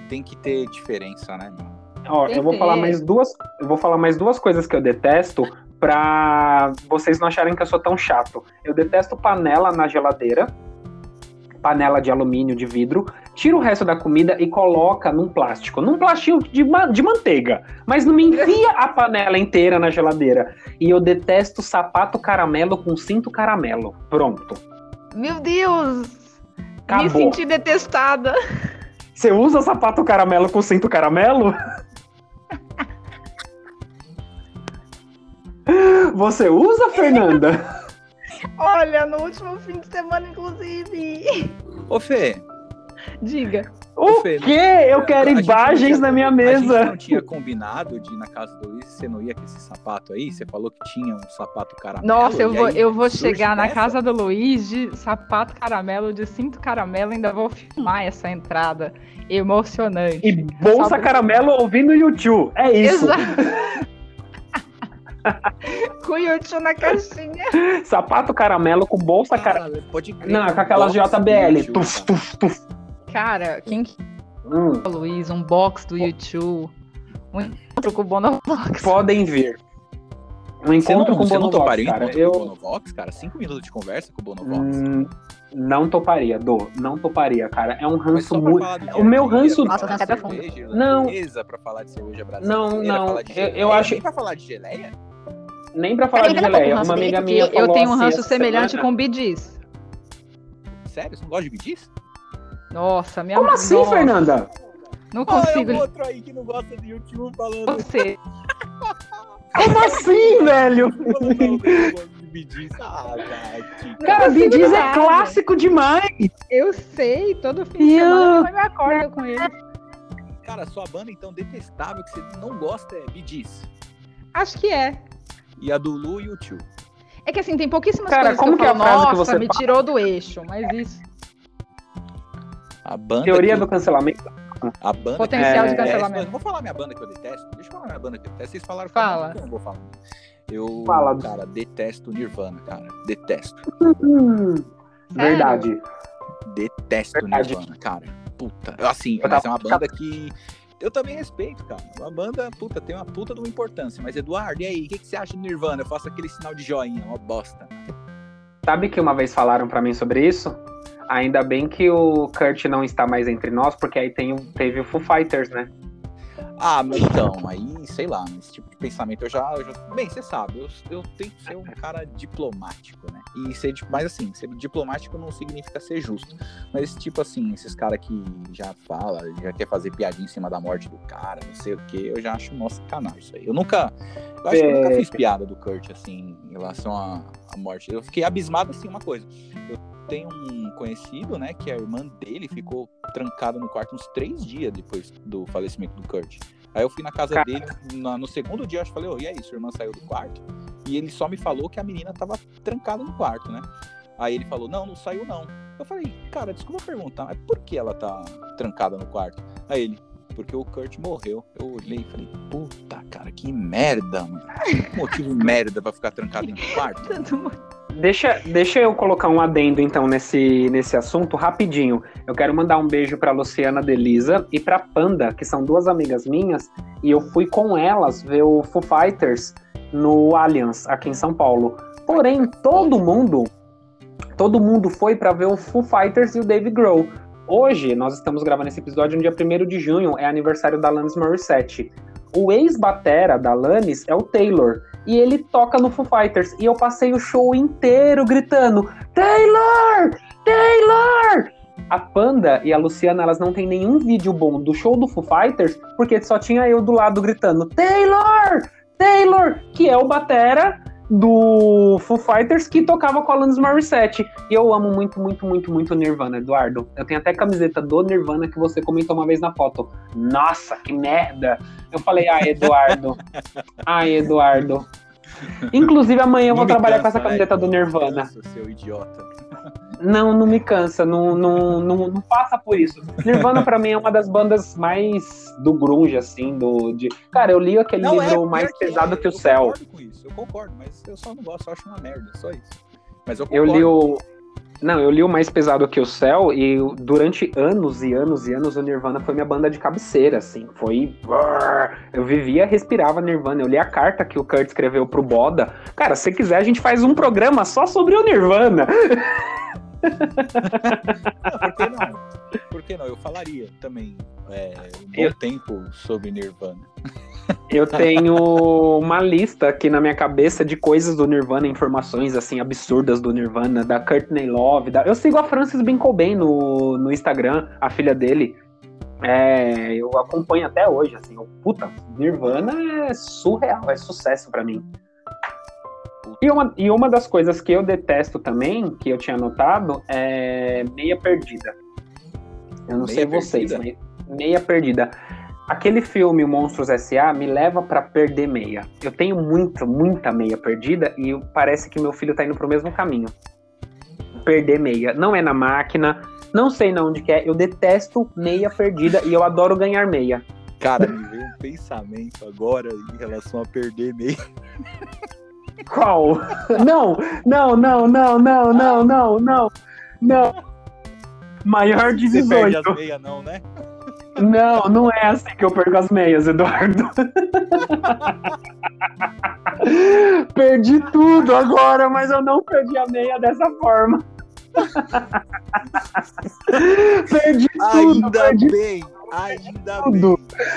Tem que ter diferença, né? Ó, eu vou falar mais duas. Eu vou falar mais duas coisas que eu detesto pra vocês não acharem que eu sou tão chato. Eu detesto panela na geladeira. Panela de alumínio, de vidro. Tira o resto da comida e coloca num plástico. Num plástico de, ma- de manteiga. Mas não me enfia a panela inteira na geladeira. E eu detesto sapato caramelo com cinto caramelo. Pronto. Meu Deus! Me Acabou. senti detestada. Você usa sapato caramelo com cinto caramelo? Você usa, Fernanda? Olha, no último fim de semana, inclusive. Ô, Fê, Diga. O Fê, quê? Eu quero imagens tinha- na minha A gente mesa. não tinha combinado de ir na casa do Luiz, você não ia com esse sapato aí? Você falou que tinha um sapato caramelo. Nossa, eu vou, aí eu vou chegar na dessa? casa do Luiz de sapato caramelo, de cinto caramelo, ainda vou filmar essa entrada emocionante. E bolsa Sabe- caramelo ouvindo YouTube. É isso. Exato. [laughs] Com o YouTube na caixinha. Sapato caramelo com bolsa caramelo. Cara, pode crer. Não, com aquelas box JBL. Tuf, tuf, tuf. Cara, quem que Hum, é o Luiz? Um box do YouTube. Um encontro com o Bonovox. podem vir. Um Você não, encontro com o você não Bonovox, toparia um cara. encontro Eu com o Bonovox, cara? Cinco minutos de conversa com o Bonovox. hum, não toparia, Dô. Não toparia, cara. É um ranço muito. o meu ranço- pra Nossa, falar você de é profundo. cerveja Não. pra falar de cerveja brasileira. Não, não, Falar de eu- eu acho- Nem pra falar de geleia? Nem pra falar de geleia. Uma amiga minha Eu tenho um assim ranço semelhante semana- com bidis. Sério? Você não gosta de bidis? Nossa, minha Como assim, nossa, Fernanda? Não Ah, é consigo. o outro aí que não gosta de YouTube falando. Você. Como assim, [laughs] velho? Ah. Cara, consigo Bidis é clássico demais. Eu sei, todo fim de Eu- semana mãe me acorda com ele. Cara, sua banda então detestável que você não gosta é bidis. Acho que é. E a do Lu e o tio. É que assim, tem pouquíssimas Cara, coisas como que eu que é a falo, frase que nossa, você me fala? tirou do eixo, mas isso. A banda Teoria que- do cancelamento. A banda Potencial que de cancelamento. Eu vou falar minha banda que eu detesto. Deixa eu falar minha banda que eu detesto. Vocês falaram que Fala. eu não vou falar. Eu, Fala. cara, detesto Nirvana, cara. Detesto. [laughs] Hum, verdade. Detesto Verdade. Nirvana, cara. Puta. Assim, Eu mas é uma banda que. Eu também respeito, cara. Uma banda, puta, tem uma puta de uma importância. Mas, Eduardo, e aí? O que, que você acha do Nirvana? Eu faço aquele sinal de joinha, uma bosta. Sabe que uma vez falaram pra mim sobre isso? Ainda bem que o Kurt não está mais entre nós, porque aí tem, teve o Foo Fighters, né? Ah, então, aí, sei lá, esse tipo de pensamento eu já. eu já- bem, você sabe, eu, eu tenho que ser um cara diplomático, né? E ser, di- mas assim, ser diplomático não significa ser justo. Mas esse tipo assim, esses caras que já fala, já quer fazer piadinha em cima da morte do cara, não sei o que, eu já acho nossa canal isso aí. Eu nunca. Eu acho que eu nunca É. fiz piada do Kurt, assim, em relação à, à morte. Eu fiquei abismado assim, uma coisa. Eu tenho um conhecido, né, que a irmã dele ficou trancada no quarto uns três dias depois do falecimento do Kurt. Aí eu fui na casa Cara. dele, na, no segundo dia, eu falei, ô, oh, e aí, sua irmã saiu do quarto? E ele só me falou que a menina tava trancada no quarto, né? Aí ele falou, não, não saiu não. Eu falei, cara, desculpa perguntar, mas por que ela tá trancada no quarto? Aí ele, porque o Kurt morreu. Eu olhei e falei, puta, cara, que merda, mano. Motivo merda pra ficar trancado em quarto. [laughs] Deixa, deixa eu colocar um adendo então nesse, nesse assunto rapidinho. Eu quero mandar um beijo para Luciana Delisa e para Panda, que são duas amigas minhas, e eu fui com elas ver o Foo Fighters no Allianz aqui em São Paulo. Porém, todo mundo, todo mundo foi para ver o Foo Fighters e o Dave Grohl. Hoje, nós estamos gravando esse episódio no dia 1 de junho, é aniversário da Alanis Morissette. O ex-batera da Alanis é o Taylor, e ele toca no Foo Fighters. E eu passei o show inteiro gritando: Taylor! Taylor! A Panda e a Luciana, elas não têm nenhum vídeo bom do show do Foo Fighters, porque só tinha eu do lado gritando: Taylor! Taylor! Que é o batera do Foo Fighters que tocava com a Alanis Morissette. E eu amo muito, muito, muito, muito Nirvana, Eduardo. Eu tenho até camiseta do Nirvana que você comentou uma vez na foto. Nossa, que merda! Eu falei, ai, Eduardo. ai, Eduardo. [laughs] Inclusive, amanhã eu vou trabalhar cansa, com essa camiseta do Nirvana. Nossa, seu idiota. Não, não me cansa, não, não, não, não passa por isso. Nirvana para mim é uma das bandas mais do grunge, assim, do de... Cara, eu li aquele não, livro é, mais pesado que, que o céu. Eu concordo com isso, eu concordo, mas eu só não gosto, eu acho uma merda, só isso. Mas eu concordo. Eu li o não, eu li o Mais Pesado Que o Céu e durante anos e anos e anos o Nirvana foi minha banda de cabeceira, assim. Foi. Eu vivia, respirava Nirvana. Eu li a carta que o Kurt escreveu pro Boda. Cara, se quiser, a gente faz um programa só sobre o Nirvana. [laughs] por que não? Por que não? Eu falaria também é, um bom eu... tempo sobre Nirvana. Eu tenho uma lista aqui na minha cabeça de coisas do Nirvana, informações assim absurdas do Nirvana, da Courtney Love. Da... Eu sigo a Frances Binkoben no, no Instagram, a filha dele. É, eu acompanho até hoje, assim, puta, Nirvana é surreal, é sucesso para mim. E uma, e uma das coisas que eu detesto também, que eu tinha notado, é meia perdida. Eu não meia sei vocês, perdida. mas meia perdida. Aquele filme, Monstros S.A., me leva para perder meia. Eu tenho muita, muita meia perdida e parece que meu filho tá indo pro mesmo caminho. Perder meia. Não é na máquina, não sei na onde que é. Eu detesto meia perdida e eu adoro ganhar meia. Cara, me veio um pensamento agora em relação a perder meia. [laughs] Qual? Não, não, não, não, não, não, não, não, não. Maior de 18. Você perde as meias não, né? Não, não é assim que eu perco as meias, Eduardo. [laughs] perdi tudo agora, mas eu não perdi a meia dessa forma. [laughs] perdi tudo. Ainda perdi bem, ainda tudo. bem.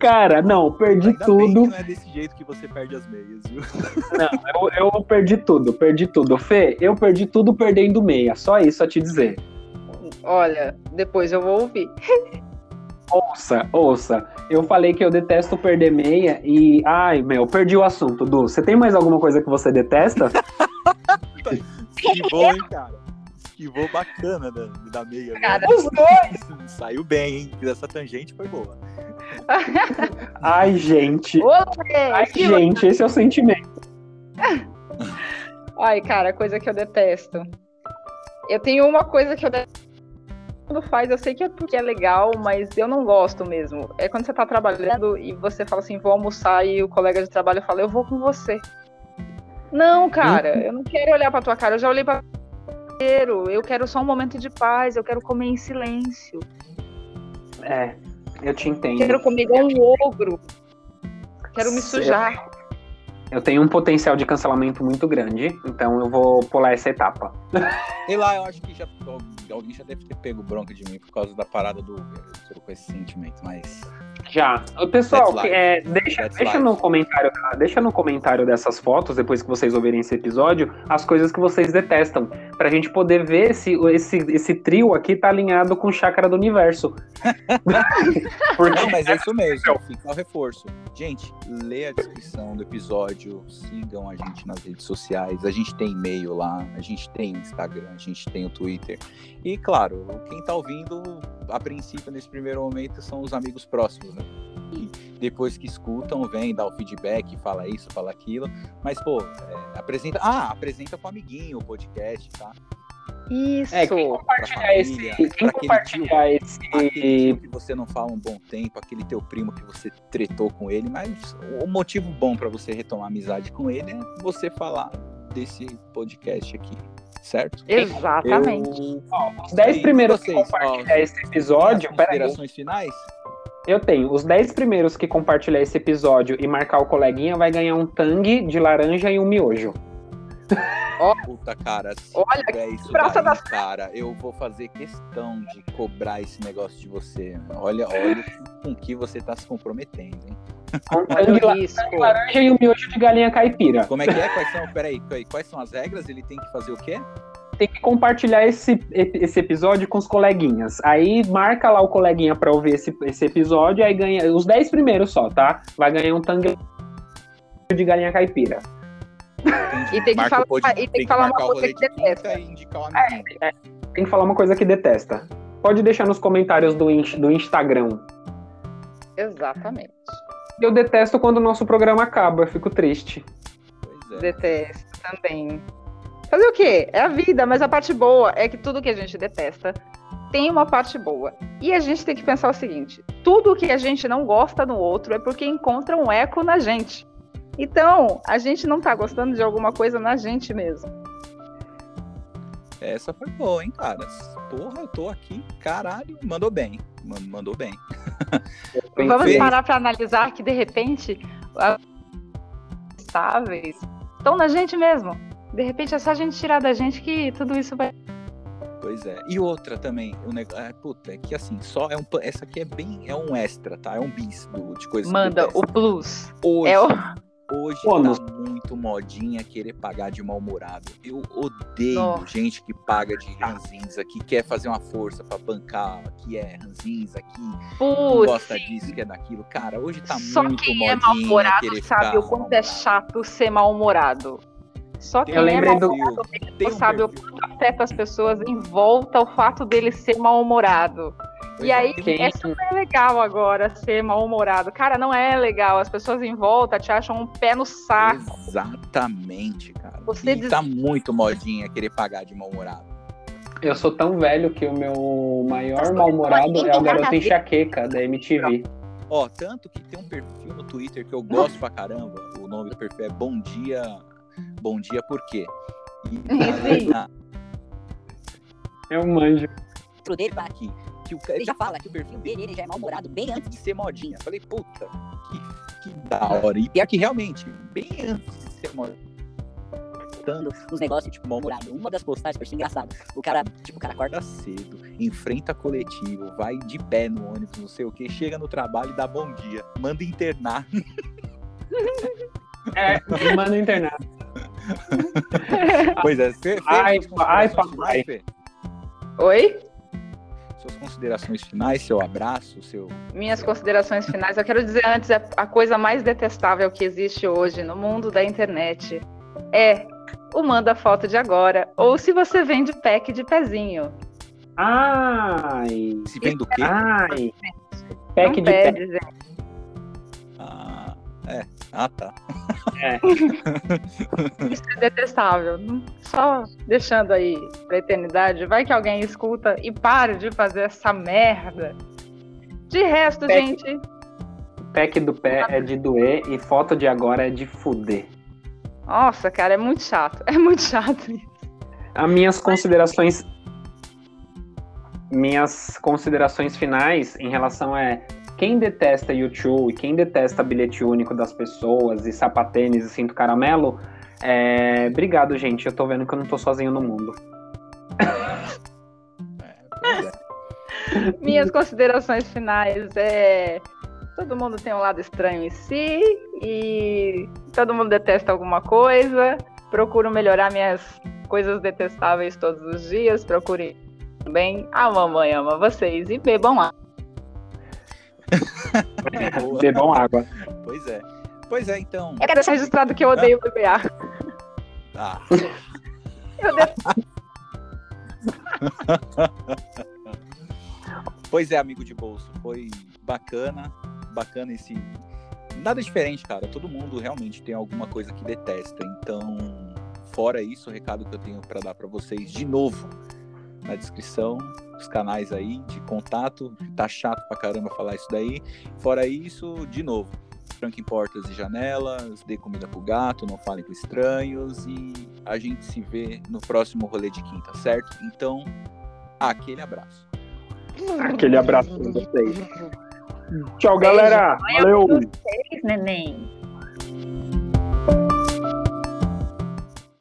Cara, não, perdi ainda tudo. não é desse jeito que você perde as meias, viu? Não, eu, eu perdi tudo, perdi tudo. Fê, eu perdi tudo perdendo meia. Só isso a te dizer. Olha, depois eu vou ouvir. Ouça, ouça. Eu falei que eu detesto perder meia e. Ai, meu, perdi o assunto, Du. Você tem mais alguma coisa que você detesta? [laughs] Esquivou, hein, cara? Esquivou bacana da, da meia. Cara, os dois! [laughs] Saiu bem, hein? Essa tangente foi boa. Ai, gente. Ai, gente, esse é o sentimento. Ai, cara, coisa que eu detesto. Eu tenho uma coisa que eu detesto mundo faz, eu sei que é porque é legal, mas eu não gosto mesmo. É quando você tá trabalhando e você fala assim, vou almoçar e o colega de trabalho fala, eu vou com você. Não, cara, uhum. eu não quero olhar pra tua cara, eu já olhei pra eu quero só um momento de paz, eu quero comer em silêncio. É, eu te entendo. Quero comer igual um ogro. Quero me sujar. Eu tenho um potencial de cancelamento muito grande, então eu vou pular essa etapa. E lá, eu acho que já alguém já deve ter pego bronca de mim por causa da parada do Uber. Eu tô com esse sentimento, mas. Já. Pessoal, é, deixa, deixa no comentário, deixa no comentário dessas fotos, depois que vocês ouvirem esse episódio, as coisas que vocês detestam. Pra gente poder ver se esse, esse trio aqui tá alinhado com o chácara do universo. [laughs] Porque... Não, mas é isso mesmo, fica o reforço. Gente, lê a descrição do episódio, sigam a gente nas redes sociais. A gente tem e-mail lá, a gente tem Instagram, a gente tem o Twitter. E claro, quem tá ouvindo, a princípio, nesse primeiro momento, são os amigos próximos né? E depois que escutam, vem, dá o feedback, fala isso, fala aquilo. Mas, pô, é, apresenta. Ah, apresenta pro amiguinho o podcast, tá? Isso. É, quem compartilhar esse. família, Quem pra aquele compartilhar Aquele esse. tio que você não fala um bom tempo, aquele teu primo que você tretou com ele, mas o motivo bom pra você retomar amizade com ele é você falar desse podcast aqui, certo? Exatamente. Eu... Ó, os 10 Sim, primeiros que vocês, compartilhar ó, esse episódio. Considerações finais? Eu tenho. Os 10 primeiros que compartilhar esse episódio e marcar o coleguinha vai ganhar um tangue de laranja e um miojo. Puta, cara, se Olha, tiver isso praça daí, das- cara, eu vou fazer questão de cobrar esse negócio de você. Olha, olha com que você tá se comprometendo, hein? Um Olha tangue o la- risco. tangue laranja e um miojo de galinha caipira. Como é que é? Quais são, peraí, peraí, quais são as regras? Ele tem que fazer o quê? Tem que compartilhar esse, esse episódio com os coleguinhas. Aí marca lá o coleguinha pra ouvir esse, esse episódio, aí ganha os 10 primeiros só, tá? Vai ganhar um tangue de galinha caipira. Entendi. E tem que falar- pod- e tem que falar uma coisa que de detesta. E indicar o amiguinho. Tem que falar uma coisa que detesta. Pode deixar nos comentários do, in- do Instagram. Exatamente. Eu detesto quando o nosso programa acaba, eu fico triste. Pois é. Detesto também. Fazer o quê? É a vida, mas a parte boa é que tudo que a gente detesta tem uma parte boa. E a gente tem que pensar o seguinte: tudo que a gente não gosta no outro é porque encontra um eco na gente. Então, a gente não tá gostando de alguma coisa na gente mesmo. Essa foi boa, hein, cara? Porra, eu tô aqui, caralho, mandou bem. Man- Mandou bem. Vamos parar para analisar que de repente as estáveis estão na gente mesmo. De repente é só a gente tirar da gente que tudo isso vai. Pois é. E outra também, o negócio. É, puta, é que assim, só é um. Essa aqui é bem. É um extra, tá? É um bis do, de coisas que Manda o plus. Hoje, É o... hoje Bônus. tá muito modinha querer pagar de mal-humorado. Eu odeio Nossa. gente que paga de ranzinza, que quer fazer uma força pra bancar, que é ranzinza, que Putz, gosta disso, que é daquilo. Cara, hoje tá Só muito quem é modinha mal-humorado sabe o quanto é chato ser mal-humorado. Só quem Eu é lembrei do- mal-humorado Tem um sabe o perfil- quanto afeta as pessoas em volta o fato dele ser mal-humorado. Pois E é, aí um- Quem- é super legal agora ser mal-humorado. Cara, não é legal. As pessoas em volta te acham um pé no saco. Exatamente, cara. Você e diz- tá muito modinha querer pagar de mal-humorado. Eu sou tão velho que o meu maior mal-humorado é o garoto enxaqueca da MTV. Ó, tanto que tem um perfil no Twitter que eu gosto pra caramba. O nome do perfil é Bom Dia. Bom Dia por quê? E na- Eu manjo. dele, aqui, que o cara ele já fala que o perfil dele ele já é mal-humorado bem antes de ser modinha. Falei, puta, que, que da hora. E pior que realmente, bem antes de ser modinha. dando uns negócios, tipo, mal-humorado. Uma das postagens que eu achei engraçado. O cara, tipo, o cara acorda. Cedo, enfrenta coletivo, vai de pé no ônibus, não sei o que, chega no trabalho e dá bom dia. Manda internar. É, manda internar. [laughs] Pois é, Fê, Ai, ai, papai. Oi? Considerações finais, seu abraço, seu. Minhas considerações finais. Eu quero dizer antes, é a coisa mais detestável que existe hoje no mundo da internet é o manda foto de agora. Ou se você vende pack de pezinho. Ai. Se vem do quê? Ai. Pack Não de pé. pede. Ah, é. Ah, tá. [laughs] [laughs] Isso é detestável. Só deixando aí pra eternidade. Vai que alguém escuta e pare de fazer essa merda. De resto, Pack. gente, Pack do pé é de doer e foto de agora é de fuder. nossa, cara, é muito chato. É muito chato isso. As minhas considerações. Minhas considerações finais em relação é quem detesta YouTube e quem detesta bilhete único das pessoas e sapatênis e cinto caramelo, é... obrigado, gente. Eu tô vendo que eu não tô sozinho no mundo. [laughs] Minhas considerações finais é. Todo mundo tem um lado estranho em si e todo mundo detesta alguma coisa. Procuro melhorar minhas coisas detestáveis todos os dias. Procure bem. A mamãe ama vocês e bebam água. Bebam água. Pois é. Pois é, então. Eu quero deixar registrado que eu odeio beber água. Ah, Eu detesto. pois é, amigo de bolso. Foi bacana. bacana esse. Nada diferente, cara. Todo mundo realmente tem alguma coisa que detesta. Então, fora isso, o recado que eu tenho para dar para vocês de novo na descrição, os canais aí de contato. Tá chato pra caramba falar isso daí. Fora isso, de novo, tranquem portas e janelas, dê comida pro gato, não falem com estranhos e a gente se vê no próximo rolê de quinta, certo? Então, aquele abraço. Aquele abraço pra vocês. Tchau, galera. Valeu. Vocês, neném.